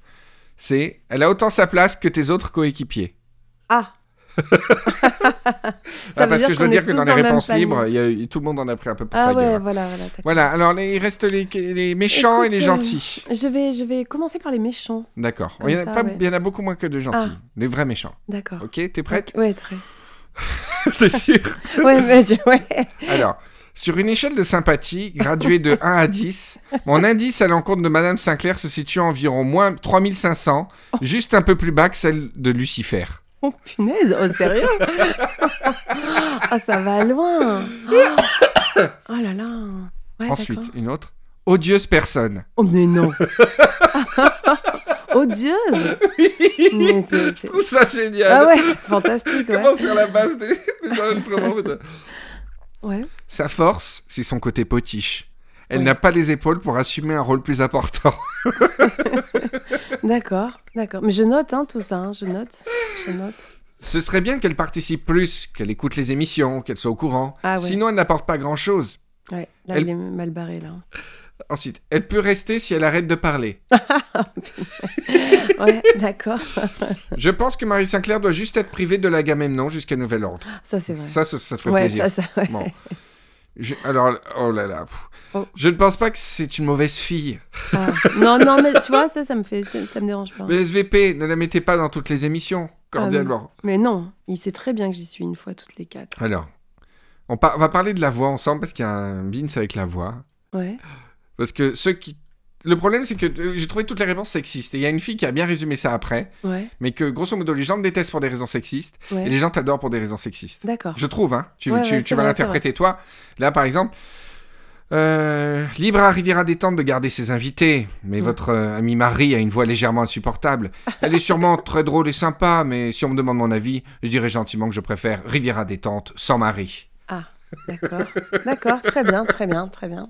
C'est elle a autant sa place que tes autres coéquipiers. Ah. [LAUGHS] Ah, parce que je dois dire que dans les le même réponses libres, il y a- tout le monde en a pris un peu pour Ah sa ouais, gueule. voilà, voilà. Voilà, alors les- il reste les, les méchants Écoute, et les euh, gentils. Je vais, je vais commencer par les méchants. D'accord. Il y, en a ça, pas- ouais. il y en a beaucoup moins que de gentils. Ah. Les vrais méchants. D'accord. Ok, t'es prête Ouais, très. [LAUGHS] [LAUGHS] T'es sûr Ouais, mais je... ouais. Alors, sur une échelle de sympathie, graduée de 1 à 10, mon indice à l'encontre de Madame Sinclair se situe à environ moins 3500, juste un peu plus bas que celle de Lucifer. Oh punaise, oh sérieux? Ah, ça va loin Oh, oh là là Ouais, Ensuite, une autre. Odieuse personne. Oh mais non [LAUGHS] Odieuse [LAUGHS] Mais Je trouve ça génial. Ah ouais, c'est fantastique, ouais. Comment sur la base des, des enregistrements. Ouais. Sa force, c'est son côté potiche. Elle Ouais. n'a pas les épaules pour assumer un rôle plus important. [LAUGHS] D'accord, d'accord. Mais je note hein, tout ça, hein, je note. Je note. Ce serait bien qu'elle participe plus, qu'elle écoute les émissions, qu'elle soit au courant. Ah ouais. Sinon, elle n'apporte pas grand-chose. Ouais, là, Elle- il est mal barré, là. Ensuite, elle peut rester si elle arrête de parler. Ouais, d'accord. Je pense que Marie Sinclair doit juste être privée de la Gamemnon jusqu'à nouvel ordre. Ça, c'est vrai. Ça, ça, ça te fait ouais, plaisir. ça, ça, ouais. Bon. Je- alors, oh là là. Oh. Je ne pense pas que c'est une mauvaise fille. Ah. Non, non, mais tu vois, ça, ça me fait, ça, ça me dérange pas. Mais SVP, ne la mettez pas dans toutes les émissions, cordialement. Mais non, il sait très bien que j'y suis une fois toutes les quatre. Alors, on, par- on va parler de la voix ensemble parce qu'il y a un bins avec la voix. Ouais. Parce que ceux qui. Le problème, c'est que euh, j'ai trouvé toutes les réponses sexistes. Et il y a une fille qui a bien résumé ça après, Ouais. mais que grosso modo, les gens te détestent pour des raisons sexistes Ouais. et les gens t'adorent pour des raisons sexistes. D'accord. Je trouve, hein. Tu, Ouais, tu- vas l'interpréter toi. Là, par exemple, euh, libre à Riviera détente de garder ses invités, mais votre euh, amie Marie a une voix légèrement insupportable. Elle est sûrement [LAUGHS] très drôle et sympa, mais si on me demande mon avis, je dirais gentiment que je préfère Riviera détente sans Marie. D'accord. D'accord, très bien, très bien, très bien.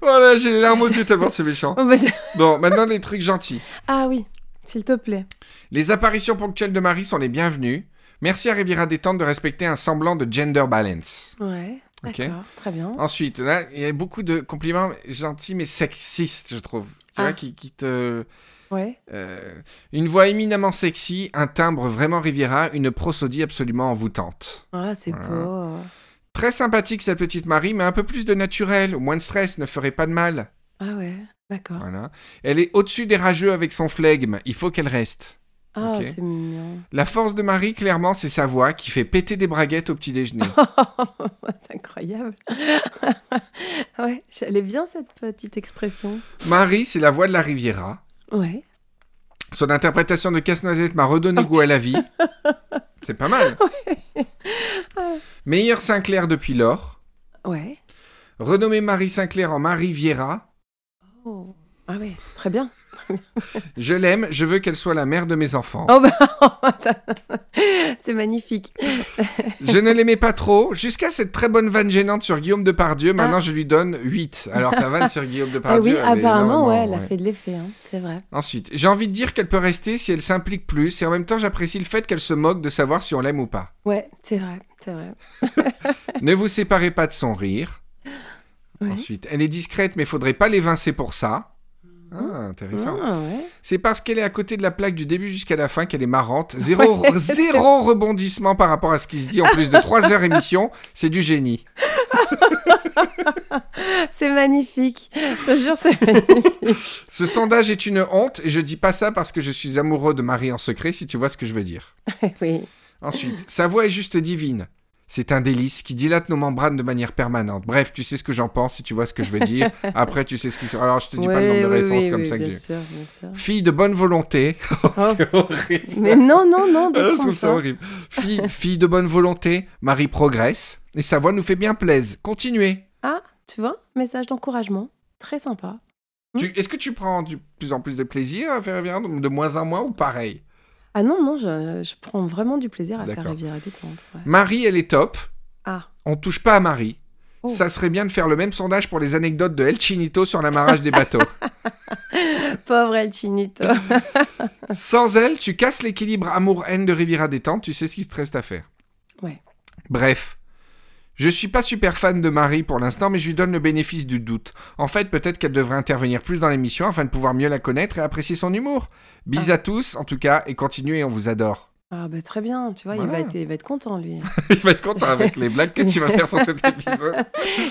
Voilà, j'ai les larmes aux yeux tellement [LAUGHS] c'est méchant. Oh, bah, Bon, maintenant les trucs gentils. ah oui, s'il te plaît. Les apparitions ponctuelles de Marie sont les bienvenues. Merci à Riviera détente de respecter un semblant de gender balance. Ouais, Ok. d'accord, très bien. Ensuite, là, il y a beaucoup de compliments gentils mais sexistes, je trouve. Tu Ah. vois, qui, qui te... Ouais. euh, une voix éminemment sexy, un timbre vraiment Riviera, une prosodie absolument envoûtante. Ah, c'est Voilà. beau. Très sympathique cette petite Marie, mais un peu plus de naturel, moins de stress, ne ferait pas de mal. Ah ouais, d'accord. Voilà. Elle est au-dessus des rageux avec son flegme, il faut qu'elle reste. Ah, c'est mignon. La force de Marie, clairement, c'est sa voix qui fait péter des braguettes au petit déjeuner. [LAUGHS] c'est incroyable. [LAUGHS] ouais, j'allais bien cette petite expression. Marie, c'est la voix de la Riviera. Ouais. Son interprétation de Casse-Noisette m'a redonné goût à la vie. [LAUGHS] C'est pas mal. [LAUGHS] Meilleur Sinclair depuis lors. Ouais. Renommée Marie Sinclair en Marie Viera. Oh. Ah ouais, très bien. [LAUGHS] Je l'aime, je veux qu'elle soit la mère de mes enfants. Oh bah, [LAUGHS] c'est magnifique. Je ne l'aimais pas trop, jusqu'à cette très bonne vanne gênante sur Guillaume Depardieu. Maintenant, je lui donne 8. Alors, ta vanne sur Guillaume Ah Depardieu. oui, elle est apparemment, ouais, elle a ouais. fait de l'effet, hein, c'est vrai. Ensuite, j'ai envie de dire qu'elle peut rester si elle s'implique plus, et en même temps, j'apprécie le fait qu'elle se moque de savoir si on l'aime ou pas. Ouais, c'est vrai, c'est vrai. [LAUGHS] ne vous séparez pas de son rire. Ouais. Ensuite, elle est discrète, mais faudrait pas l'évincer pour ça. Ah, intéressant. Ah, ouais. C'est parce qu'elle est à côté de la plaque du début jusqu'à la fin qu'elle est marrante. [LAUGHS] Zéro, Ouais, zéro rebondissement par rapport à ce qui se dit. En plus de 3 heures émission, c'est du génie. [LAUGHS] C'est magnifique. Je te jure, c'est magnifique. [LAUGHS] Ce sondage est une honte, et je dis pas ça parce que je suis amoureux de Marie en secret, si tu vois ce que je veux dire. oui. Ensuite, sa voix est juste divine. C'est un délice qui dilate nos membranes de manière permanente. Bref, tu sais ce que j'en pense si tu vois ce que je veux dire. [LAUGHS] Après, tu sais ce qui. Alors, je te dis pas le nombre de oui, réponses oui, comme oui, ça que bien j'ai. sûr, bien sûr. Fille de bonne volonté. [LAUGHS] Oh, Oh. c'est horrible. ça. Mais non, non, non, Ah, je trouve ça horrible. Fille, fille de bonne volonté, Marie progresse et sa voix nous fait bien plaise. Continuez. Ah, tu vois, message d'encouragement. Très sympa. Tu- Est-ce que tu prends de plus en plus de plaisir à faire de moins en moins ou pareil? Ah non, non, je, je prends vraiment du plaisir à faire D'accord. Riviera détente. ouais. Marie, elle est top. Ah, On touche pas à Marie. Oh. Ça serait bien de faire le même sondage pour les anecdotes de El Chinito sur l'amarrage des bateaux. [LAUGHS] pauvre El Chinito. [LAUGHS] Sans elle, tu casses l'équilibre amour-haine de Riviera détente, tu sais ce qu'il te reste à faire. Ouais. Bref. Je suis pas super fan de Marie pour l'instant, mais je lui donne le bénéfice du doute. En fait, peut-être qu'elle devrait intervenir plus dans l'émission afin de pouvoir mieux la connaître et apprécier son humour. Bis à tous, en tout cas, et continuez, on vous adore. Ah bah très bien, tu vois, il, va être, il va être content lui. [LAUGHS] Il va être content avec les blagues que tu vas faire pour cet [LAUGHS] épisode.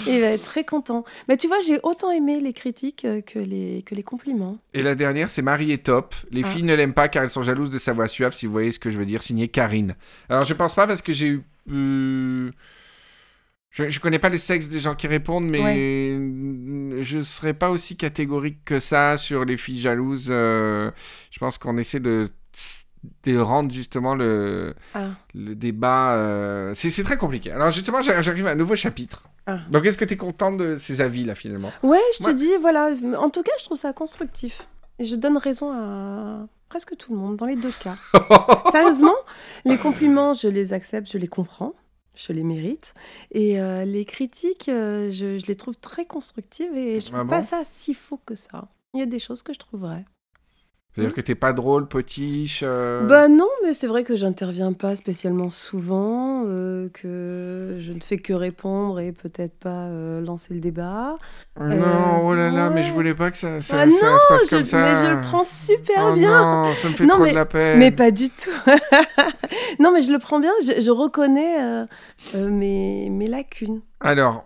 il va être très content. Mais tu vois, j'ai autant aimé les critiques euh, que les, que les compliments. Et la dernière, c'est Marie est top. Les Ah. filles ne l'aiment pas car elles sont jalouses de sa voix suave, si vous voyez ce que je veux dire. Signé Karine. Alors, je pense pas parce que j'ai eu. euh, Je, je connais pas le sexe des gens qui répondent, mais je serais pas aussi catégorique que ça sur les filles jalouses. euh, Je pense qu'on essaie de, de rendre justement le, Ah, le débat. euh, C'est très compliqué. Alors, justement, j'a- j'arrive à un nouveau chapitre. Ah. Donc, est-ce que tu es content de ces avis là finalement? Ouais, je te dis, voilà. En tout cas, je trouve ça constructif. Je donne raison à presque tout le monde, dans les deux cas. [LAUGHS] Sérieusement, les compliments, je les accepte, je les comprends, je les mérite. Et euh, les critiques, euh, je, je les trouve très constructives et je trouve Ah pas bon ça si faux que ça. Il y a des choses que je trouve C'est-à-dire que t'es pas drôle, potiche. euh, Bah non, mais c'est vrai que j'interviens pas spécialement souvent, euh, que je ne fais que répondre et peut-être pas euh, lancer le débat. Non, Euh, oh là là, mais je voulais pas que ça, ça, Ah non, ça se passe Je- comme ça. Mais je le prends super Oh bien. Non, ça me fait Non, trop de la peine. Mais pas du tout. [LAUGHS] non, mais je le prends bien. Je, je reconnais mes, mes lacunes. Alors,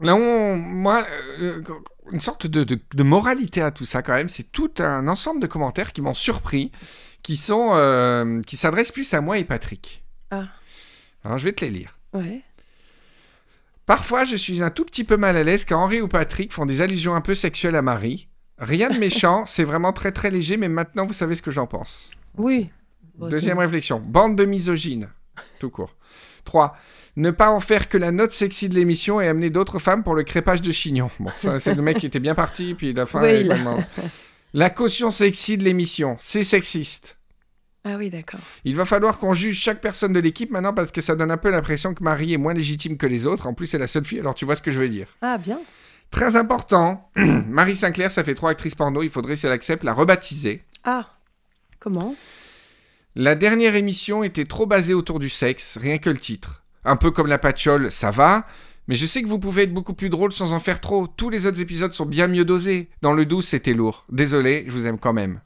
Là, on, moi, euh, une sorte de, de- de moralité à tout ça quand même, c'est tout un ensemble de commentaires qui m'ont surpris, qui sont, euh, qui s'adressent plus à moi et Patrick. Ah. Alors, je vais te les lire. Ouais. Parfois, je suis un tout petit peu mal à l'aise quand Henri ou Patrick font des allusions un peu sexuelles à Marie. Rien de méchant, [LAUGHS] c'est vraiment très très léger, mais maintenant vous savez ce que j'en pense. Oui. Bon, Deuxième réflexion, bande de misogynes, tout court. 3. Ne pas en faire que la note sexy de l'émission et amener d'autres femmes pour le crépage de chignon. Bon, [LAUGHS] c'est le mec qui était bien parti, puis la fin. Oui, est il a- vraiment- La caution sexy de l'émission, c'est sexiste. Ah oui, d'accord. Il va falloir qu'on juge chaque personne de l'équipe maintenant parce que ça donne un peu l'impression que Marie est moins légitime que les autres. En plus, c'est la seule fille, alors tu vois ce que je veux dire. Ah bien. Très important, [CLEARS THROAT] Marie Sinclair, ça fait trois actrices porno, il faudrait, si elle accepte, la rebaptiser. Ah. Comment? La dernière émission était trop basée autour du sexe, rien que le titre. Un peu comme la patchole, ça va, mais je sais que vous pouvez être beaucoup plus drôle sans en faire trop. Tous les autres épisodes sont bien mieux dosés. Dans le 12, c'était lourd. Désolé, je vous aime quand même.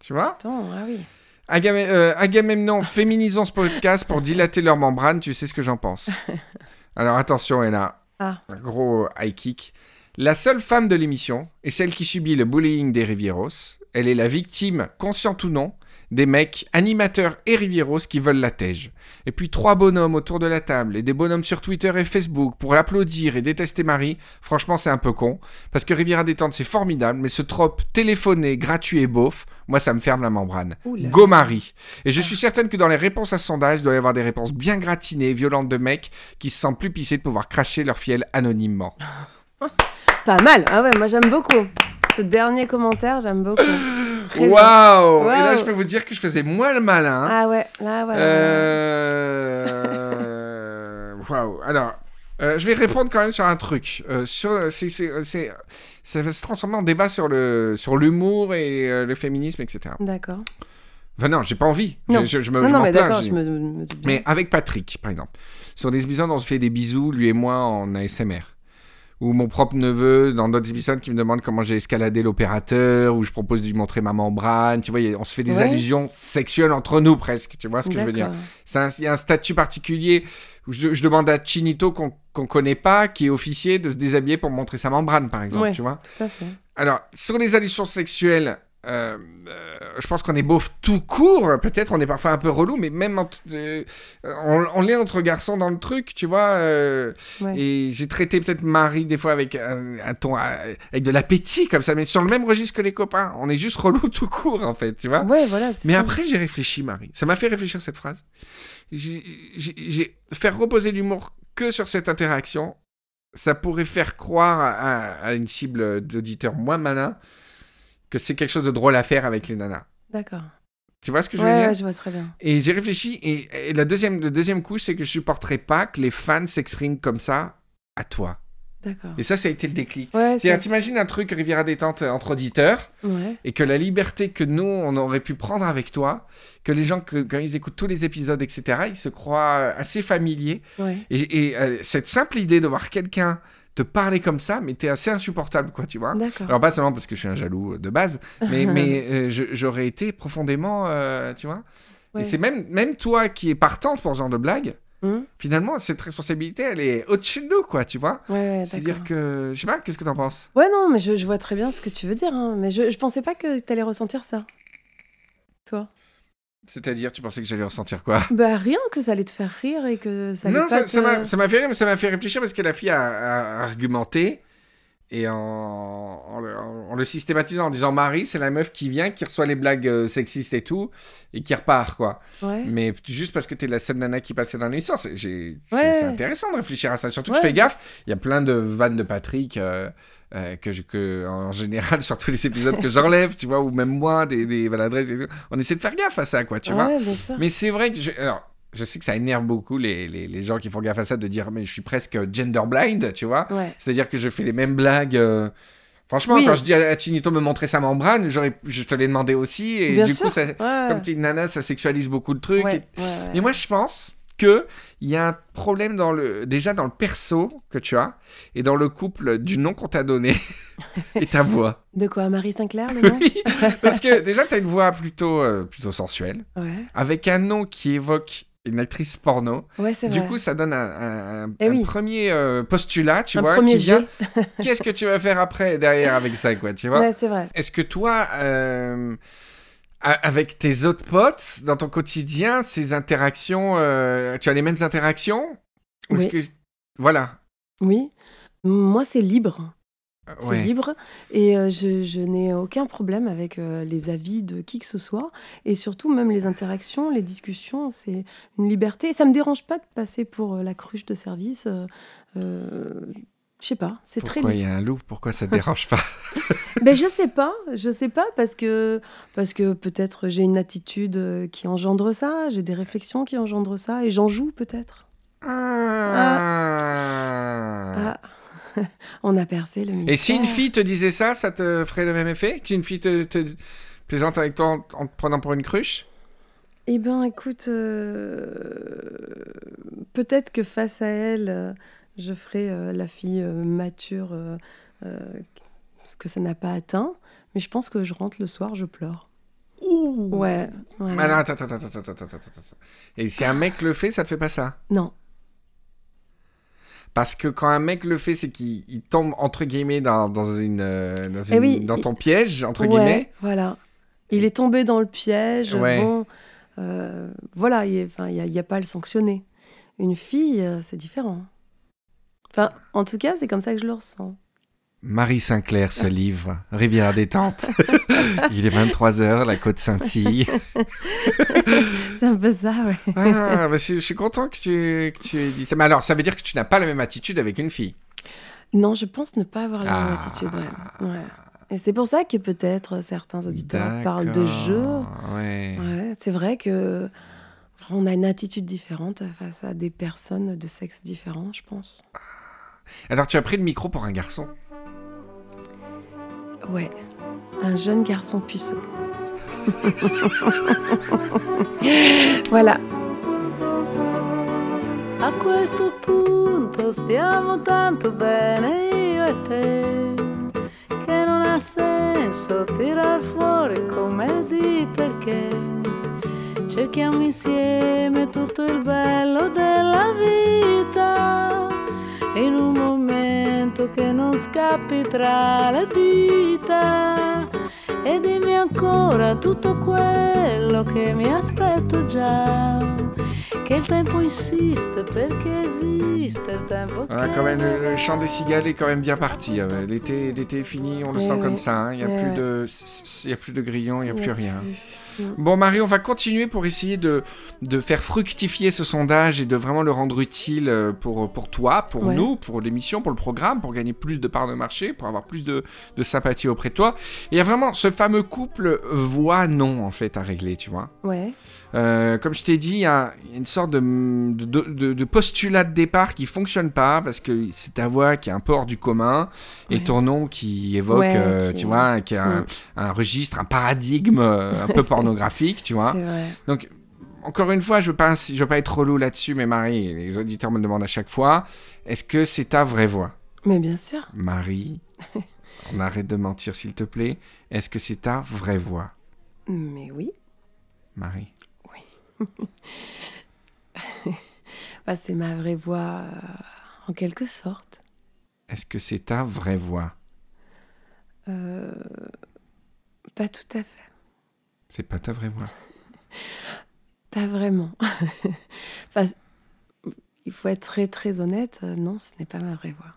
Tu vois? Attends, ah oui. Agam- euh, Agamemnon, [LAUGHS] féminisons ce podcast pour dilater leur membrane, tu sais ce que j'en pense. [LAUGHS] Alors attention, Ella. Ah. Un gros high kick. La seule femme de l'émission est celle qui subit le bullying des Rivieros. Elle est la victime, consciente ou non, des mecs, animateurs et Rivieros qui veulent la tège. Et puis trois bonhommes autour de la table et des bonhommes sur Twitter et Facebook pour l'applaudir et détester Marie. Franchement, c'est un peu con. Parce que Riviera Détente, c'est formidable, mais ce trope téléphoné, gratuit et beauf, moi, ça me ferme la membrane. Oula. Go Marie. Et je suis certaine que dans les réponses à ce sondage, il doit y avoir des réponses bien gratinées, violentes de mecs qui se sentent plus pissés de pouvoir cracher leur fiel anonymement. [LAUGHS] Pas mal. Ah ouais, moi j'aime beaucoup. Ce dernier commentaire, j'aime beaucoup. [LAUGHS] Waouh Et là, je peux vous dire que je faisais moins le malin. Ah ouais, là ouais. Euh... [LAUGHS] Waouh. Alors, euh, je vais répondre quand même sur un truc. Euh, sur, c'est, c'est, c'est- ça va se transformer en débat sur le sur l'humour et euh, le féminisme, etc. D'accord. Enfin non, j'ai pas envie. Non. Je, je me, Non, je non, mais d'accord, je me. Mais avec Patrick, par exemple. Sur des épisodes, on se fait des bisous, lui et moi, en ASMR. Ou mon propre neveu, dans d'autres épisodes, qui me demande comment j'ai escaladé l'opérateur, ou je propose de lui montrer ma membrane. Tu vois, on se fait des Ouais. allusions sexuelles entre nous, presque. Tu vois ce que je veux dire Il y a un statut particulier où je, je demande à Chinito qu'on qu'on connaît pas, qui est officier, de se déshabiller pour montrer sa membrane, par exemple. Ouais. Tu vois Tout à fait. alors, sur les allusions sexuelles, euh, euh, je pense qu'on est beauf tout court. Peut-être on est parfois un peu relou, mais même entre- euh, on, on l'est entre garçons dans le truc, tu vois. euh, Ouais. Et j'ai traité peut-être Marie des fois avec un, un ton, avec de l'appétit comme ça, mais sur le même registre que les copains. On est juste relou tout court, en fait, tu vois. Ouais, voilà. Mais ça. après, j'ai réfléchi, Marie. Ça m'a fait réfléchir cette phrase. J'ai faire reposer l'humour que sur cette interaction, ça pourrait faire croire à, à- une cible d'auditeurs moins malin que c'est quelque chose de drôle à faire avec les nanas. D'accord. Tu vois ce que je Ouais, veux dire? ouais, je vois très bien. Et j'ai réfléchi, et, et la deuxième, le deuxième coup, c'est que je supporterais pas que les fans s'expriment comme ça à toi. D'accord. Et ça, ça a été le déclic. Ouais, C'est-à-dire, c'est... t'imagines un truc Riviera détente entre auditeurs, Ouais. et que la liberté que nous, on aurait pu prendre avec toi, que les gens, que, quand ils écoutent tous les épisodes, etc., ils se croient assez familiers. Ouais. Et, et, euh, cette simple idée de voir quelqu'un te parler comme ça, mais t'es assez insupportable, quoi, tu vois. Alors, pas seulement parce que je suis un jaloux de base, mais, [LAUGHS] mais euh, j'aurais été profondément, euh, tu vois. Ouais. Et c'est même, même toi qui es partante pour ce genre de blague, Hum finalement, cette responsabilité, elle est au-dessus de nous, quoi, tu vois. Ouais, ouais, C'est-à-dire que, je sais pas, qu'est-ce que t'en penses? Ouais, non, mais je, je vois très bien ce que tu veux dire. hein. Mais je, je pensais pas que t'allais ressentir ça. Toi? C'est-à-dire, tu pensais que j'allais ressentir quoi? [LAUGHS] Bah, rien, que ça allait te faire rire et que ça allait Non, pas ça te- ça m'a fait rire, mais ça m'a fait réfléchir parce que la fille a, a argumenté et en, en le, en le systématisant en disant Marie, c'est la meuf qui vient, qui reçoit les blagues euh, sexistes et tout, et qui repart, quoi. Ouais. Mais juste parce que t'es la seule nana qui passait dans l'émission, c'est Ouais. intéressant de réfléchir à ça. Surtout que je fais gaffe, il y a plein de vannes de Patrick. euh, euh, que, je- que en général sur tous les épisodes que j'enlève tu vois ou même moi des, des maladresses on essaie de faire gaffe à ça quoi tu vois Ouais, mais c'est vrai que je, alors, je sais que ça énerve beaucoup les, les, les gens qui font gaffe à ça de dire mais je suis presque gender blind, tu vois. Ouais. C'est-à-dire que je fais les mêmes blagues. euh, Franchement, Oui. quand je dis à Chinito me montrer sa membrane, je te l'ai demandé aussi. Et Bien du sûr. coup, ça, Ouais. comme t'es une nana, ça sexualise beaucoup. Ouais, Et, ouais, ouais. et moi, je pense que il y a un problème dans le, déjà dans le perso que tu as et dans le couple du nom qu'on t'a donné [LAUGHS] et ta voix. De quoi Marie Sinclair, le [LAUGHS] nom? Oui, parce que déjà, t'as une voix plutôt, euh, plutôt sensuelle Ouais. avec un nom qui évoque une actrice porno. Ouais, c'est Du vrai. coup, ça donne un, un- un- Eh oui. premier euh, postulat, tu Un vois, premier qui vient. [LAUGHS] Qu'est-ce que tu vas faire après, derrière, avec ça, quoi, tu vois? Ouais, c'est vrai. Est-ce que toi, euh, avec tes autres potes, dans ton quotidien, ces interactions, euh, tu as les mêmes interactions? Ou Oui. que... Voilà. Oui. Moi, c'est libre. C'est Ouais. libre et euh, je, je n'ai aucun problème avec euh, les avis de qui que ce soit et surtout même les interactions, les discussions, c'est une liberté. Ça me dérange pas de passer pour euh, la cruche de service. Je sais pas, c'est très Pourquoi il y a un loup? Pourquoi ça te [LAUGHS] dérange pas? Ben je sais pas, je sais pas parce que parce que peut-être j'ai une attitude euh, qui engendre ça, j'ai des réflexions qui engendrent ça et j'en joue peut-être. Ah. Ah. [LAUGHS] On a percé le mystère. Et si une fille te disait ça, ça te ferait le même effet? Qu'une fille te, te plaisante avec toi en, en te prenant pour une cruche? Eh ben, écoute, euh, peut-être que face à elle, je ferai euh, la fille euh, mature euh, euh, que ça n'a pas atteint. Mais je pense que je rentre le soir, je pleure. Ouais. ouais. Mais alors, attends, attends, attends, attends, attends, attends, attends. Et si un mec le fait, ça te fait pas ça? Non. Parce que quand un mec le fait, c'est qu'il il tombe entre guillemets dans, dans une, dans, Eh une- oui, dans il- ton piège entre ouais, guillemets. voilà. Il est tombé dans le piège. Ouais. Bon, euh, voilà, il n'y a, a pas à le sanctionner. Une fille, c'est différent. Enfin, en tout cas, c'est comme ça que je le ressens. Marie Sinclair se livre, Rivière détente. [LAUGHS] Il est 23h, la côte scintille. [LAUGHS] C'est un peu ça, ouais. Ah, bah, je, je suis content que tu, que tu aies dit ça. Mais alors, ça veut dire que tu n'as pas la même attitude avec une fille? Non, je pense ne pas avoir la même Ah. attitude. Ouais. Ouais. Et c'est pour ça que peut-être certains auditeurs parlent de jeu. Ouais, c'est vrai que on a une attitude différente face à des personnes de sexe différent, je pense. Alors, tu as pris le micro pour un garçon. Ouais, un jeune garçon puceau. [LAUGHS] voilà. A questo punto stiamo tanto bene io e te che non ha senso tirar fuori come di perché cerchiamo insieme tutto il bello della vita in un momento che non scappi tra le dita. E dimmi ancora tutto quello che mi aspetto già. Che il tempo insiste perché esiste Ah, quand même, le, le chant des cigales est quand même bien parti. euh, L'été, l'été est fini, on le sent oui. comme ça. hein. Il n'y a, plus de, y a plus de grillons, il n'y a plus rien. Bon, Marie, on va continuer pour essayer de, de faire fructifier ce sondage et de vraiment le rendre utile euh, pour, pour toi, pour Ouais. nous, pour l'émission, pour le programme, pour gagner plus de parts de marché, pour avoir plus de, de sympathie auprès de toi. Et il y a vraiment ce fameux couple voix-non, en fait, à régler, tu vois. Ouais. Euh, comme je t'ai dit, il y a une sorte de, de, de- de postulat de départ qui fonctionne pas parce que c'est ta voix qui est un peu hors du commun et ton nom qui évoque, Ouais, euh, qui- tu vois, qui a un, Mm. un registre, un paradigme euh, un peu [LAUGHS] pornographique, tu vois. Vrai. Donc, encore une fois, je veux pas, je veux pas être relou là-dessus, mais Marie, les auditeurs me demandent à chaque fois, est-ce que c'est ta vraie voix? Mais bien sûr. Marie, [LAUGHS] on arrête de mentir s'il te plaît. Est-ce que c'est ta vraie voix, Mais oui. Marie [LAUGHS] Bah, c'est ma vraie voix euh, en quelque sorte. Est-ce que c'est ta vraie voix? Euh, Pas tout à fait. C'est pas ta vraie voix? [LAUGHS] Pas vraiment. [LAUGHS] Enfin, il faut être très très honnête. euh, Non, ce n'est pas ma vraie voix.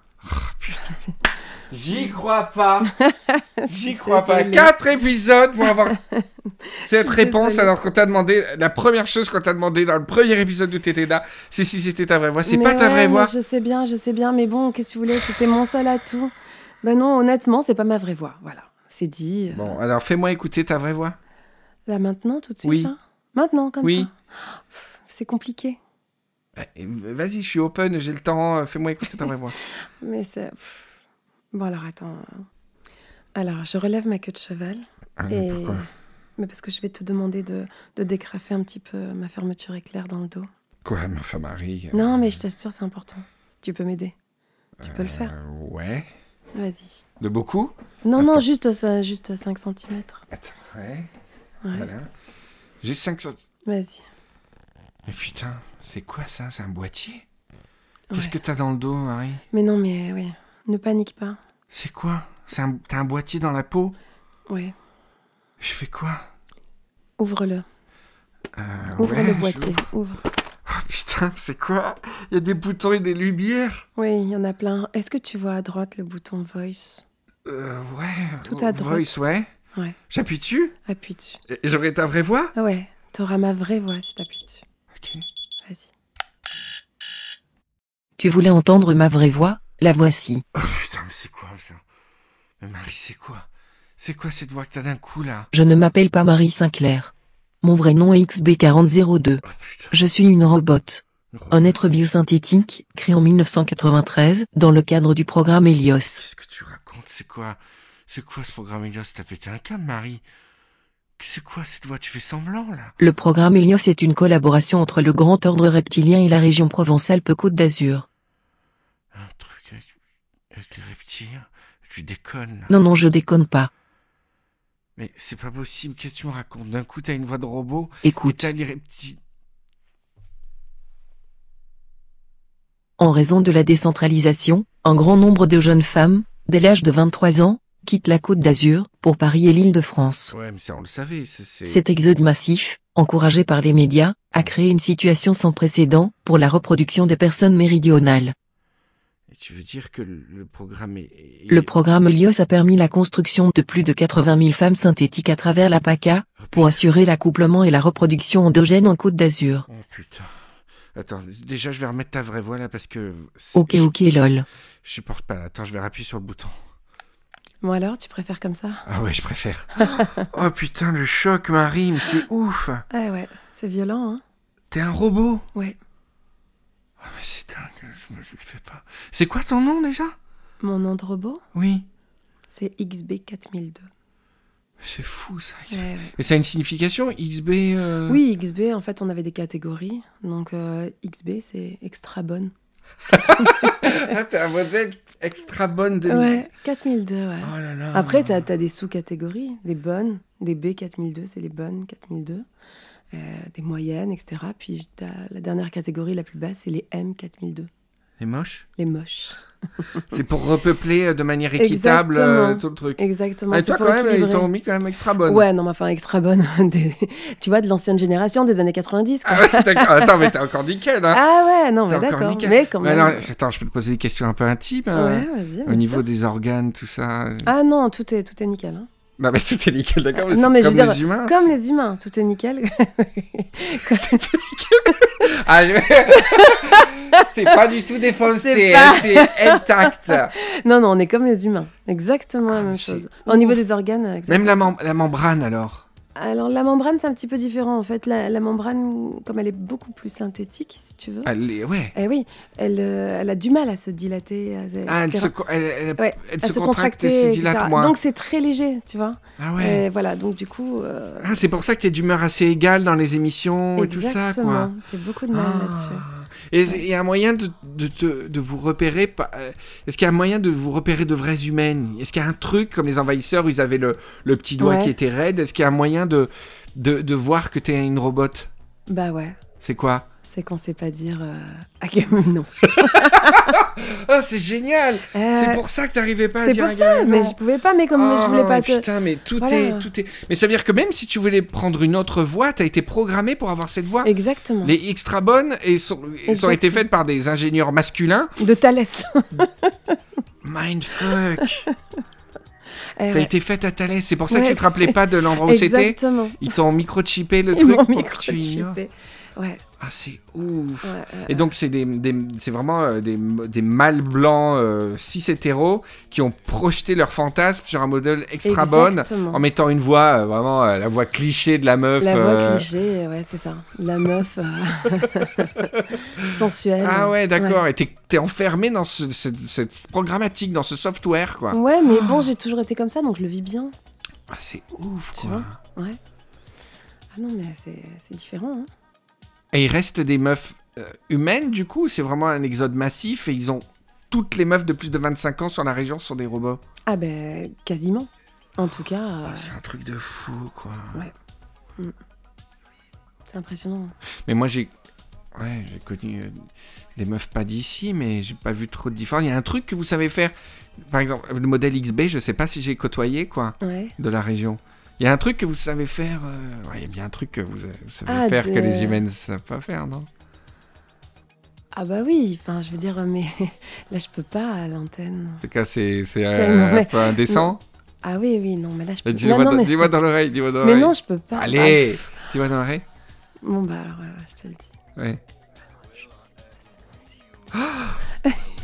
J'y crois pas. [LAUGHS] J'y crois pas. Quatre épisodes pour avoir [LAUGHS] cette réponse désolée. alors qu'on t'a demandé la première chose qu'on t'a demandé dans le premier épisode de Tétéda, c'est si c'était ta vraie voix. C'est pas ta vraie voix. Je sais bien, je sais bien, mais bon, qu'est-ce que vous voulez C'était mon seul atout. Ben non, honnêtement, c'est pas ma vraie voix. Voilà, c'est dit. euh, Bon, alors fais-moi écouter ta vraie voix. Là maintenant, tout de suite. Oui. là? Maintenant, comme Oui. ça? C'est compliqué. Eh, Vas-y, je suis open, j'ai le temps. euh, Fais-moi écouter ta vraie voix. [LAUGHS] Mais c'est. Bon alors attends. Alors, je relève ma queue de cheval. Ah, Et... pourquoi? Mais parce que je vais te demander de, de décraffer un petit peu ma fermeture éclair dans le dos. Quoi, ma femme Marie euh, Non, mais je t'assure, c'est important. Si tu peux m'aider. Tu peux le faire. euh, Ouais. Vas-y. De beaucoup? Non, non, juste, ça, juste 5 cm. Attends, ouais. Ouais. Voilà. J'ai 5 Vas-y. Mais putain, c'est quoi ça? C'est un boîtier? Qu'est-ce Ouais. que t'as dans le dos, Marie? Mais non, mais oui, ne panique pas. C'est quoi? C'est un... T'as un boîtier dans la peau? Ouais, Je fais quoi? Ouvre-le. Euh, Ouvre ouais, le boîtier, ouvre. Oh putain, c'est quoi? Il y a des boutons et des lumières? Oui, il y en a plein. Est-ce que tu vois à droite le bouton Voice? Euh, ouais. Tout à droite. Voice, ouais. Ouais. J'appuie dessus Appuie dessus. Et J'aurai ta vraie voix? Ouais, t'auras ma vraie voix si t'appuies dessus. Ok. Vas-y. Tu voulais entendre ma vraie voix? La voici. Oh putain, mais c'est quoi ça? Mais Marie, c'est quoi? C'est quoi cette voix que t'as d'un coup là? Je ne m'appelle pas Marie Sinclair. Mon vrai nom est XB4002. Oh putain. Je suis une robot, un être biosynthétique créé en 1993 dans le cadre du programme Helios. Qu'est-ce que tu racontes? C'est quoi? C'est quoi ce programme Elios T'as pété un câble, Marie C'est quoi cette voix? Tu fais semblant là Le programme Helios est une collaboration entre le Grand Ordre Reptilien et la région Provence-Alpes-Côte d'Azur. Un truc avec, avec les reptiles Tu déconnes là Non, non, je déconne pas. Mais c'est pas possible, qu'est-ce que tu me racontes? D'un coup t'as une voix de robot et Écoute, t'as les reptiles. en raison de la décentralisation, un grand nombre de jeunes femmes, dès l'âge de 23 ans, quittent la Côte d'Azur pour Paris et l'île de France. Ouais, mais ça on le savait. c'est- c'est- Cet exode massif, encouragé par les médias, a créé une situation sans précédent pour la reproduction des personnes méridionales. Et tu veux dire que le, programme est. est- Le programme Helios a permis la construction de plus de 80 000 femmes synthétiques à travers la PACA, Oh, pour assurer l'accouplement et la reproduction endogène en Côte d'Azur. Oh putain. Attends, déjà je vais remettre ta vraie voix là parce que. Ok ok lol. Je supporte pas. Attends, je vais appuyer sur le bouton. Bon alors, tu préfères comme ça? Ah ouais, je préfère. [LAUGHS] oh putain, le choc, Marie, mais c'est ouf. Ah ouais, c'est violent, hein T'es un robot? Ouais. Oh, mais c'est dingue, je me le fais pas. C'est quoi ton nom déjà? Mon nom de robot, Oui. c'est XB4002. C'est fou ça. Ouais, ouais. Et ça a une signification XB euh, Oui, XB, en fait, on avait des catégories. Donc, euh, XB, c'est extra bonne. Ah, t'as un modèle extra bonne de. Ouais, 4002, ouais. Oh là là. Après, t'as as des sous-catégories, des bonnes, des B4002, c'est les bonnes 4002, euh, des moyennes, etc. Puis la dernière catégorie, la plus basse, c'est les M4002, Les moches? Les moches. [LAUGHS] C'est pour repeupler euh, de manière équitable euh, tout le truc. Exactement. Et toi, quand même, ils t'ont mis quand même extra bonne. Ouais, non, mais enfin, extra bonne. [LAUGHS] des- tu vois, de l'ancienne génération, des années 90. Quoi. Ah ouais, d'accord. Attends, mais t'es encore nickel, hein. Ah ouais, non, mais d'accord. nickel. Mais quand Mais même. alors, attends, je peux te poser des questions un peu intimes euh, ouais, vas-y. Au niveau sûr. des organes, tout ça. euh. Ah non, tout est, tout est nickel. hein. Bah, mais tout est nickel, d'accord. Mais Non, mais je comme veux dire, les humains. Comme les humains, tout est nickel. [LAUGHS] Ah, je- [LAUGHS] c'est pas du tout défoncé, C'est hein, pas- c'est intact. [LAUGHS] non, non, on est comme les humains. Exactement Ah, la mais même chose. Au niveau des organes, Même exactement. la, mem- la membrane, alors. Alors, la membrane, c'est un petit peu différent. En fait, la, la membrane, comme elle est beaucoup plus synthétique, si tu veux. Elle est- ouais. Eh oui, elle, euh, elle a du mal à se dilater. à- Ah, elle se, elle, elle- Ouais, elle à se contracte et se etc. dilate moins. Donc, c'est très léger, tu vois. ah ouais. Et voilà, donc du coup. euh, Ah, c'est pour ça que t'es d'humeur assez égale dans les émissions et tout ça, quoi. J'ai beaucoup de mal Ah. là-dessus. Et il y a un moyen de, de, de vous repérer. euh, Est-ce qu'il y a un moyen de vous repérer de vraies humaines Est-ce qu'il y a un truc comme les envahisseurs où ils avaient le, le petit doigt Ouais. qui était raide Est-ce qu'il y a un moyen de, de, de voir que t'es une robot? Bah ouais, C'est quoi? C'est qu'on sait pas dire euh, Agamemnon. [LAUGHS] Ah, c'est génial Euh, C'est pour ça que t'arrivais pas à c'est dire pour ça, mais je pouvais pas, mais comme oh, je voulais pas te. Putain, mais tout Voilà. est, tout est. Mais ça veut dire que même si tu voulais prendre une autre voix, t'as été programmé pour avoir cette voix. Exactement. Les extra bonnes et sont, elles ont été faites par des ingénieurs masculins. De Thalès. [LAUGHS] Mindfuck. Eh T'as ouais. été faite à Thalès. C'est pour ça que tu te rappelais pas de l'endroit où c'était. Exactement. Ils t'ont microchippé le Ils truc pour que tu. Ouais, Ah, c'est ouf. ouais, ouais. Et donc, c'est des, des- c'est vraiment euh, des, des mâles blancs euh, cis hétéros qui ont projeté leur fantasme sur un modèle extra bonne en mettant une voix, euh, vraiment euh, la voix cliché de la meuf. La voix cliché, ouais, c'est ça. La meuf [LAUGHS] sensuelle. Ah ouais, d'accord. Et t'es, t'es enfermé dans ce, ce- cette programmatique, dans ce software, quoi. Ouais, mais bon, j'ai toujours été comme ça, donc je le vis bien. Ah, c'est ouf, Tu quoi. vois Ouais. Ah non, mais c'est c'est différent. Hein. Et il reste des meufs euh, humaines, du coup C'est vraiment un exode massif et ils ont... Toutes les meufs de plus de 25 ans sur la région sont des robots? Ah ben, quasiment. En tout cas, euh, Ah, c'est un truc de fou, quoi. c'est impressionnant. Mais moi, j'ai Ouais, j'ai connu euh, des meufs pas d'ici, mais j'ai pas vu trop de différence. Il y a un truc que vous savez faire. Par exemple, le modèle XB, je sais pas si j'ai côtoyé, quoi, Ouais. de la région. Il y a un truc que vous savez faire. euh, Ouais, il y a bien un truc que vous, vous savez Ah, faire que les humaines ne savent pas faire, non? Ah bah oui, enfin, je veux dire, mais [LAUGHS] là, je peux pas à l'antenne. En tout cas, c'est euh, un mais- peu indécent. Ah oui, oui, non, mais là, je peux pas. Dis-moi dans, mais... dis-moi dans l'oreille, dis-moi dans mais l'oreille. non, je peux pas. Allez Dis-moi dans l'oreille. Ah, bon, bah alors, ouais, je te le dis. Ouais.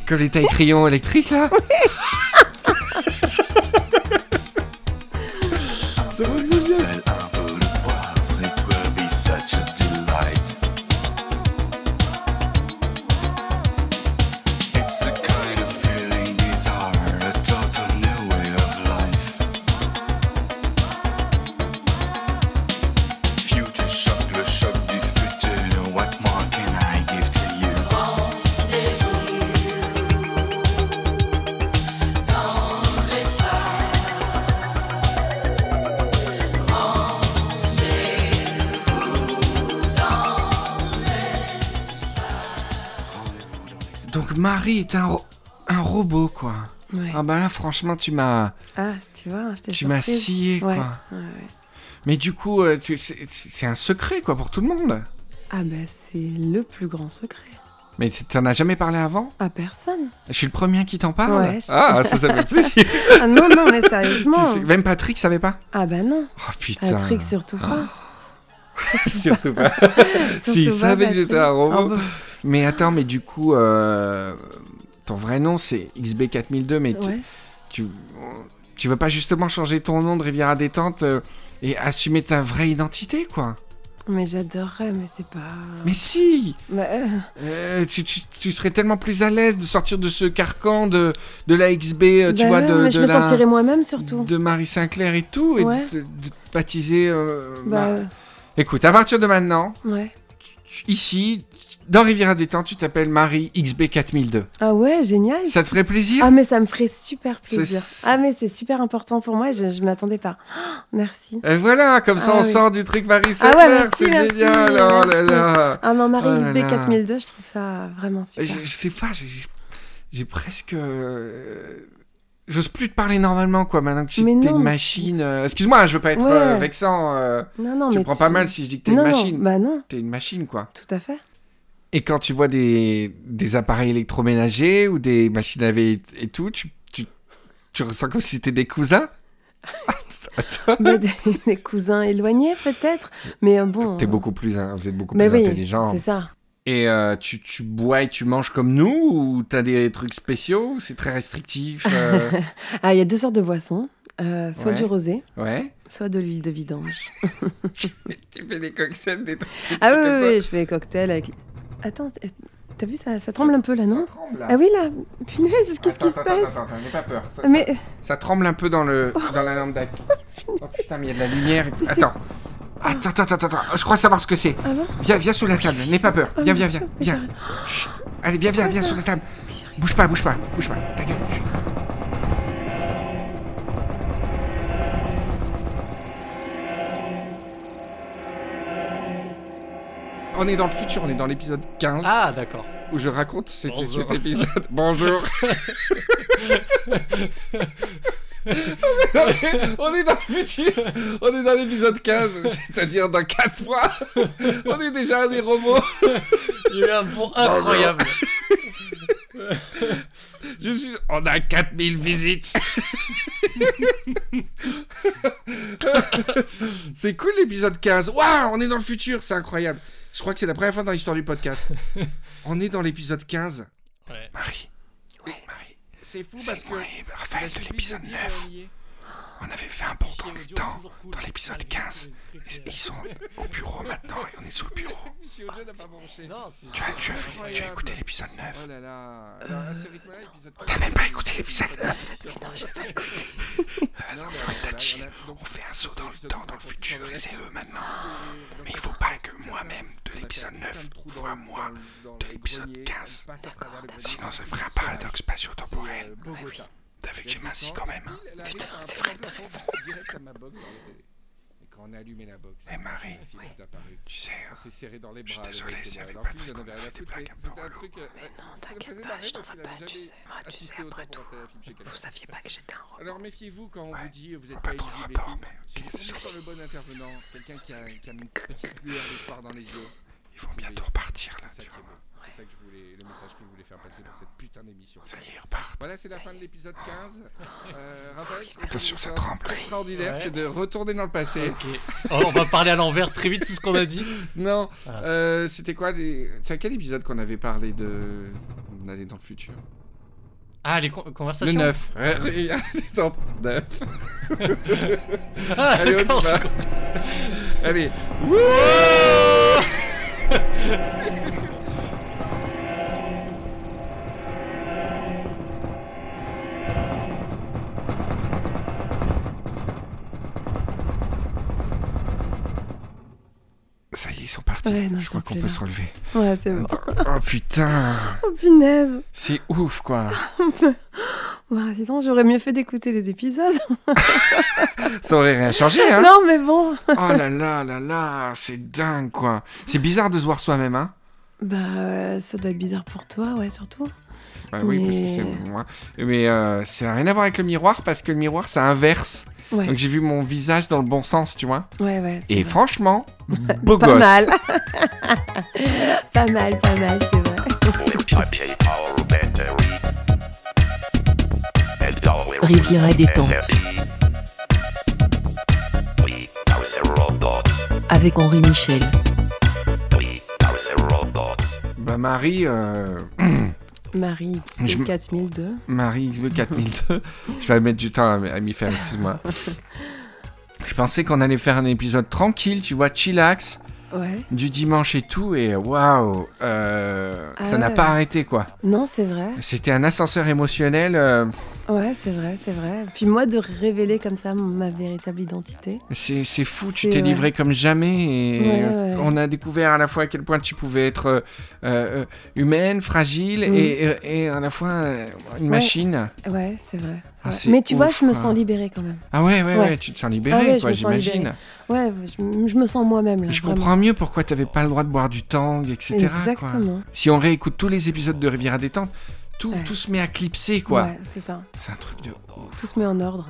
Comme [GASPS] les tailles crayons électriques là va, [LAUGHS] c'est bien. Sel, Marie est un, ro- un robot quoi. Ouais. Ah bah là franchement tu m'as Ah, tu vois, je t'ai tu m'as scié quoi. Ouais, ouais, ouais. Mais du coup euh, tu- c'est un secret quoi pour tout le monde. Ah bah c'est le plus grand secret. Mais tu- t'en as jamais parlé avant? À personne. Je suis le premier qui t'en parle? Ouais, je- Ah ça ça fait plaisir. [LAUGHS] Ah non, non, mais [LAUGHS] Tu sérieusement. sais, Même Patrick savait pas? Ah bah non, Oh putain. Patrick surtout pas. [LAUGHS] Surtout pas. [LAUGHS] S'il Surtout pas, savait que j'étais un robot. Bah, Mais attends, mais du coup, euh, ton vrai nom c'est XB4002, mais tu- ouais. tu, tu veux pas justement changer ton nom de Riviera Détente euh, et assumer ta vraie identité, quoi? Mais j'adorerais, mais c'est pas. Mais si Bah, euh, Euh, tu, tu- tu serais tellement plus à l'aise de sortir de ce carcan de, de la XB, tu bah vois, ouais, de, mais de je me la- sentirais moi-même surtout. de Marie Sinclair et tout, et de, de te baptiser. euh, Bah, Écoute, à partir de maintenant, ouais. tu- ici, dans Riviera Détente, tu t'appelles Marie XB4002. Ah ouais, génial. Ça te ferait plaisir? Ah mais ça me ferait super plaisir. Ah mais c'est super important pour moi, je, je m'attendais pas. Ah, merci. Et voilà, comme ça Ah on oui. sort du truc Marie Ah ouais, merci, c'est merci, génial. Oh là merci. là. Ah non, Marie Oh là XB là. 4002, je trouve ça vraiment super. Je, je sais pas, j'ai presque. euh, J'ose plus te parler normalement, quoi, maintenant que Mais t'es une machine. euh, Excuse-moi, je veux pas être Ouais. euh, vexant. euh, Non, non, tu mais me prends pas mal si je dis que t'es une machine. Non, bah non, T'es une machine, quoi. tout à fait. Et quand tu vois des, des appareils électroménagers ou des machines à laver et, et tout, tu, tu, tu ressens comme si c'était des cousins? [LAUGHS] Mais des, des cousins éloignés peut-être, mais euh, bon. T'es beaucoup plus, hein, vous êtes beaucoup Mais plus oui, intelligent. c'est ça. Et euh, tu, tu bois et tu manges comme nous ou t'as des trucs spéciaux C'est très restrictif euh, [LAUGHS] Ah, il y a deux sortes de boissons, euh, soit Ouais. du rosé, Ouais. soit de l'huile de vidange. [LAUGHS] tu fais des cocktails, des trucs. ah oui, oui, je fais des cocktails avec. Attends, t- t'as vu ça, ça tremble un peu là, non? Ça tremble, là. Ah oui là, punaise, qu'est-ce qui se passe? Attends, attends, n'aie pas peur. Ça, Mais ça, tremble un peu dans, le, dans la lampe [LAUGHS] d'accueil. Oh putain, mais il y a de la lumière. et- Attends. Attends, attends, attends, attends. Je crois savoir ce que c'est. ah bon Viens, viens sous la table. N'aie pas peur. Ah, Viens, viens, viens. viens. Chut. Allez, viens, viens, viens sous la table. Bouge pas, bouge pas, bouge pas. Ta gueule. Chut. On est dans le futur, on est dans l'épisode 15 Ah, d'accord. où je raconte cet, Bonjour. cet épisode. Bonjour. [LAUGHS] [LAUGHS] on est dans le futur, on est dans l'épisode 15, [LAUGHS] c'est-à-dire dans 4 mois. On est déjà des robots. Il y a eu un bond incroyable. Je suis... On a 4000 visites. c'est cool l'épisode 15. Waouh, on est dans le futur, c'est incroyable. Je crois que c'est la première fois dans l'histoire du podcast. On est dans l'épisode 15. Ouais. Marie. C'est fou parce que. Raphaël de l'épisode 9. On avait fait un bond dans le temps, dans l'épisode 15. Et Ils sont au bureau [LAUGHS] maintenant et on est sous le bureau. [LAUGHS] Tu as, tu as, vu- tu as écouté l'épisode 9 Oh là là. T'as même pas écouté l'épisode 9 Mais non, j'ai pas écouté. Chill. On fait un saut dans le temps, dans le futur, et c'est eux maintenant. Mais il faut pas que moi-même, de l'épisode 9, voit moi de l'épisode 15. Sinon, ça ferait un paradoxe spatio-temporel. T'as vu que j'ai minci quand même hein Putain, c'est vrai, t'as raison. Quand on a allumé la box, Eh, et Marie, est apparue. Tu sais, on s'est serré dans les je suis bras. désolé et s'il y moi. avait il en on avait des blagues un peu euh, Mais non, t'inquiète pas, je t'en veux pas, tu sais. Moi, tu sais, après tout. Vous saviez pas que j'étais un robot. Alors méfiez-vous quand on vous dit vous Faut n'êtes pas pas éligible et tout. Si vous tombez que sur le bon intervenant, quelqu'un qui a une petite lueur d'espoir dans les yeux, Ils vont bientôt repartir là. c'est ça tu qui est vois. beau. C'est ça que je voulais, le message que je voulais faire passer dans cette putain d'émission. Ça y est, repartent. Voilà, c'est la fin de l'épisode 15. [LAUGHS] Euh, Raphaël, Attention, ça tremble. Extraordinaire, Ouais. c'est de retourner dans le passé. Ok. On va parler à l'envers très vite, c'est ce qu'on a dit. [LAUGHS] Non, Ah. euh, c'était quoi les... C'est à quel épisode qu'on avait parlé de d'aller dans le futur? Ah, les con- Le conversations 9. Ouais, ouais, Attends, 9. Ah, Allez, on Allez. Ça y est, ils sont partis. Ouais, non, je crois qu'on peut là. se relever. Ouais, c'est bon. Oh putain, Oh punaise. c'est ouf quoi. [LAUGHS] Bah, sinon, j'aurais mieux fait d'écouter les épisodes. [LAUGHS] Ça aurait rien changé, hein Non, mais bon. Oh là là là là, c'est dingue quoi. C'est bizarre de se voir soi-même, hein Bah, euh, ça doit être bizarre pour toi, ouais, surtout. Bah oui, parce que Mais- c'est moi. Mais euh, ça n'a rien à voir avec le miroir parce que le miroir ça inverse. Ouais, Donc j'ai vu mon visage dans le bon sens, tu vois. ouais, ouais. Et vrai. franchement, [LAUGHS] beau Pas gosse. mal. [LAUGHS] pas mal, pas mal, c'est vrai. Riviera détente. Avec Henri Michel. Bah Marie, euh, [COUGHS] Marie me- 4002. Marie XB 4002. [LAUGHS] je vais mettre du temps à, à m'y faire, excuse-moi. [LAUGHS] Je pensais qu'on allait faire un épisode tranquille, tu vois, chillax, Ouais. du dimanche et tout, et waouh, euh, Ah ça n'a pas arrêté quoi. Non, c'est vrai. C'était un ascenseur émotionnel. euh, Ouais, c'est vrai, c'est vrai. Puis moi, de révéler comme ça ma véritable identité. c'est fou, tu t'es livré comme jamais et on a découvert à la fois à quel point tu pouvais être euh, humaine, fragile Mm. et, et- à la fois une machine. Ouais, c'est vrai. Ah, Mais tu vois, je me sens libérée quand même. Ah ouais, ouais, ouais, Ouais. tu te sens Ah ouais, je quoi, me sens j'imagine. libérée. Ouais, je, je me sens moi-même là. Je vraiment. comprends mieux pourquoi tu n'avais pas le droit de boire du tang, etc. quoi. Exactement. Si on réécoute tous les épisodes de Riviera Détente, tout, Ouais. tout se met à clipser, quoi. Ouais, c'est ça. C'est un truc de ouf. Tout se met en ordre.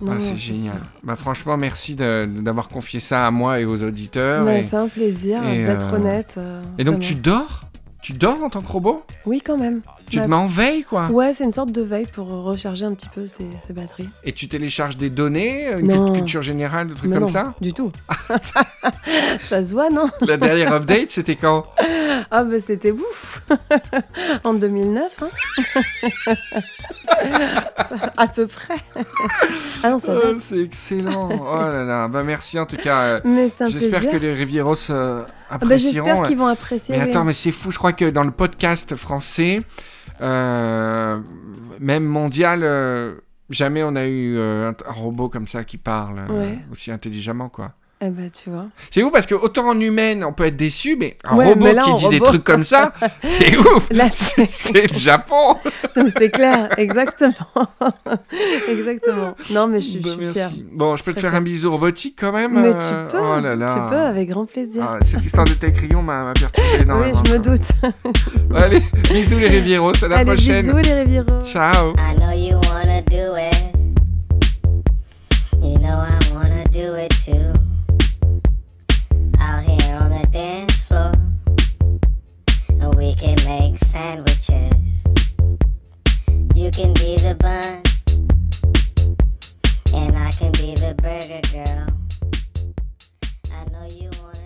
Non, Ah, c'est génial. Bah, franchement, merci d'avoir confié ça à moi et aux auditeurs. Et... c'est un plaisir d'être euh, honnête. euh, et donc, vraiment. tu dors? Tu dors en tant que robot? Oui, quand même. Tu Bah, te mets en veille, quoi Ouais, c'est une sorte de veille pour recharger un petit peu ses, ses batteries. Et tu télécharges des données, une Non. culture générale, des trucs Mais comme non, ça Du tout. [LAUGHS] ça se voit, non La dernière update, c'était quand? Ah, bah c'était bouf [LAUGHS] En 2009, hein Ça, [LAUGHS] À peu près. ah non, ça Oh. C'est excellent. Oh là là. Bah, merci en tout cas. euh, J'espère que les Rivieros euh, Ah bah, apprécieront. J'espère euh, qu'ils vont apprécier. Mais oui. attends, mais c'est fou, je crois que dans le podcast français, euh, même mondial, euh, jamais on a eu euh, un, un robot comme ça qui parle Ouais. aussi intelligemment, quoi. Eh bah, tu vois. C'est ouf parce que autant en humaine, on peut être déçu, mais un Ouais, robot mais là, qui dit des trucs comme ça, [LAUGHS] c'est ouf Là, C'est le Japon [LAUGHS] c'est clair, exactement. [LAUGHS] exactement. Non, mais je, Bah, suis fière. Bon, je peux te faire un bisou robotique quand même Mais euh, tu peux, Oh là là. tu peux, avec grand plaisir. Ah, cette histoire de tes crayons m'a m'a perturbé oui, énormément. je me doute. Allez, bisous les Rivieros, à la Allez, prochaine. bisous les Rivieros. Ciao I know you wanna do it. You know I wanna do it too. out here on the dance floor. And we can make sandwiches. You can be the bun, and I can be the burger girl. I know you want.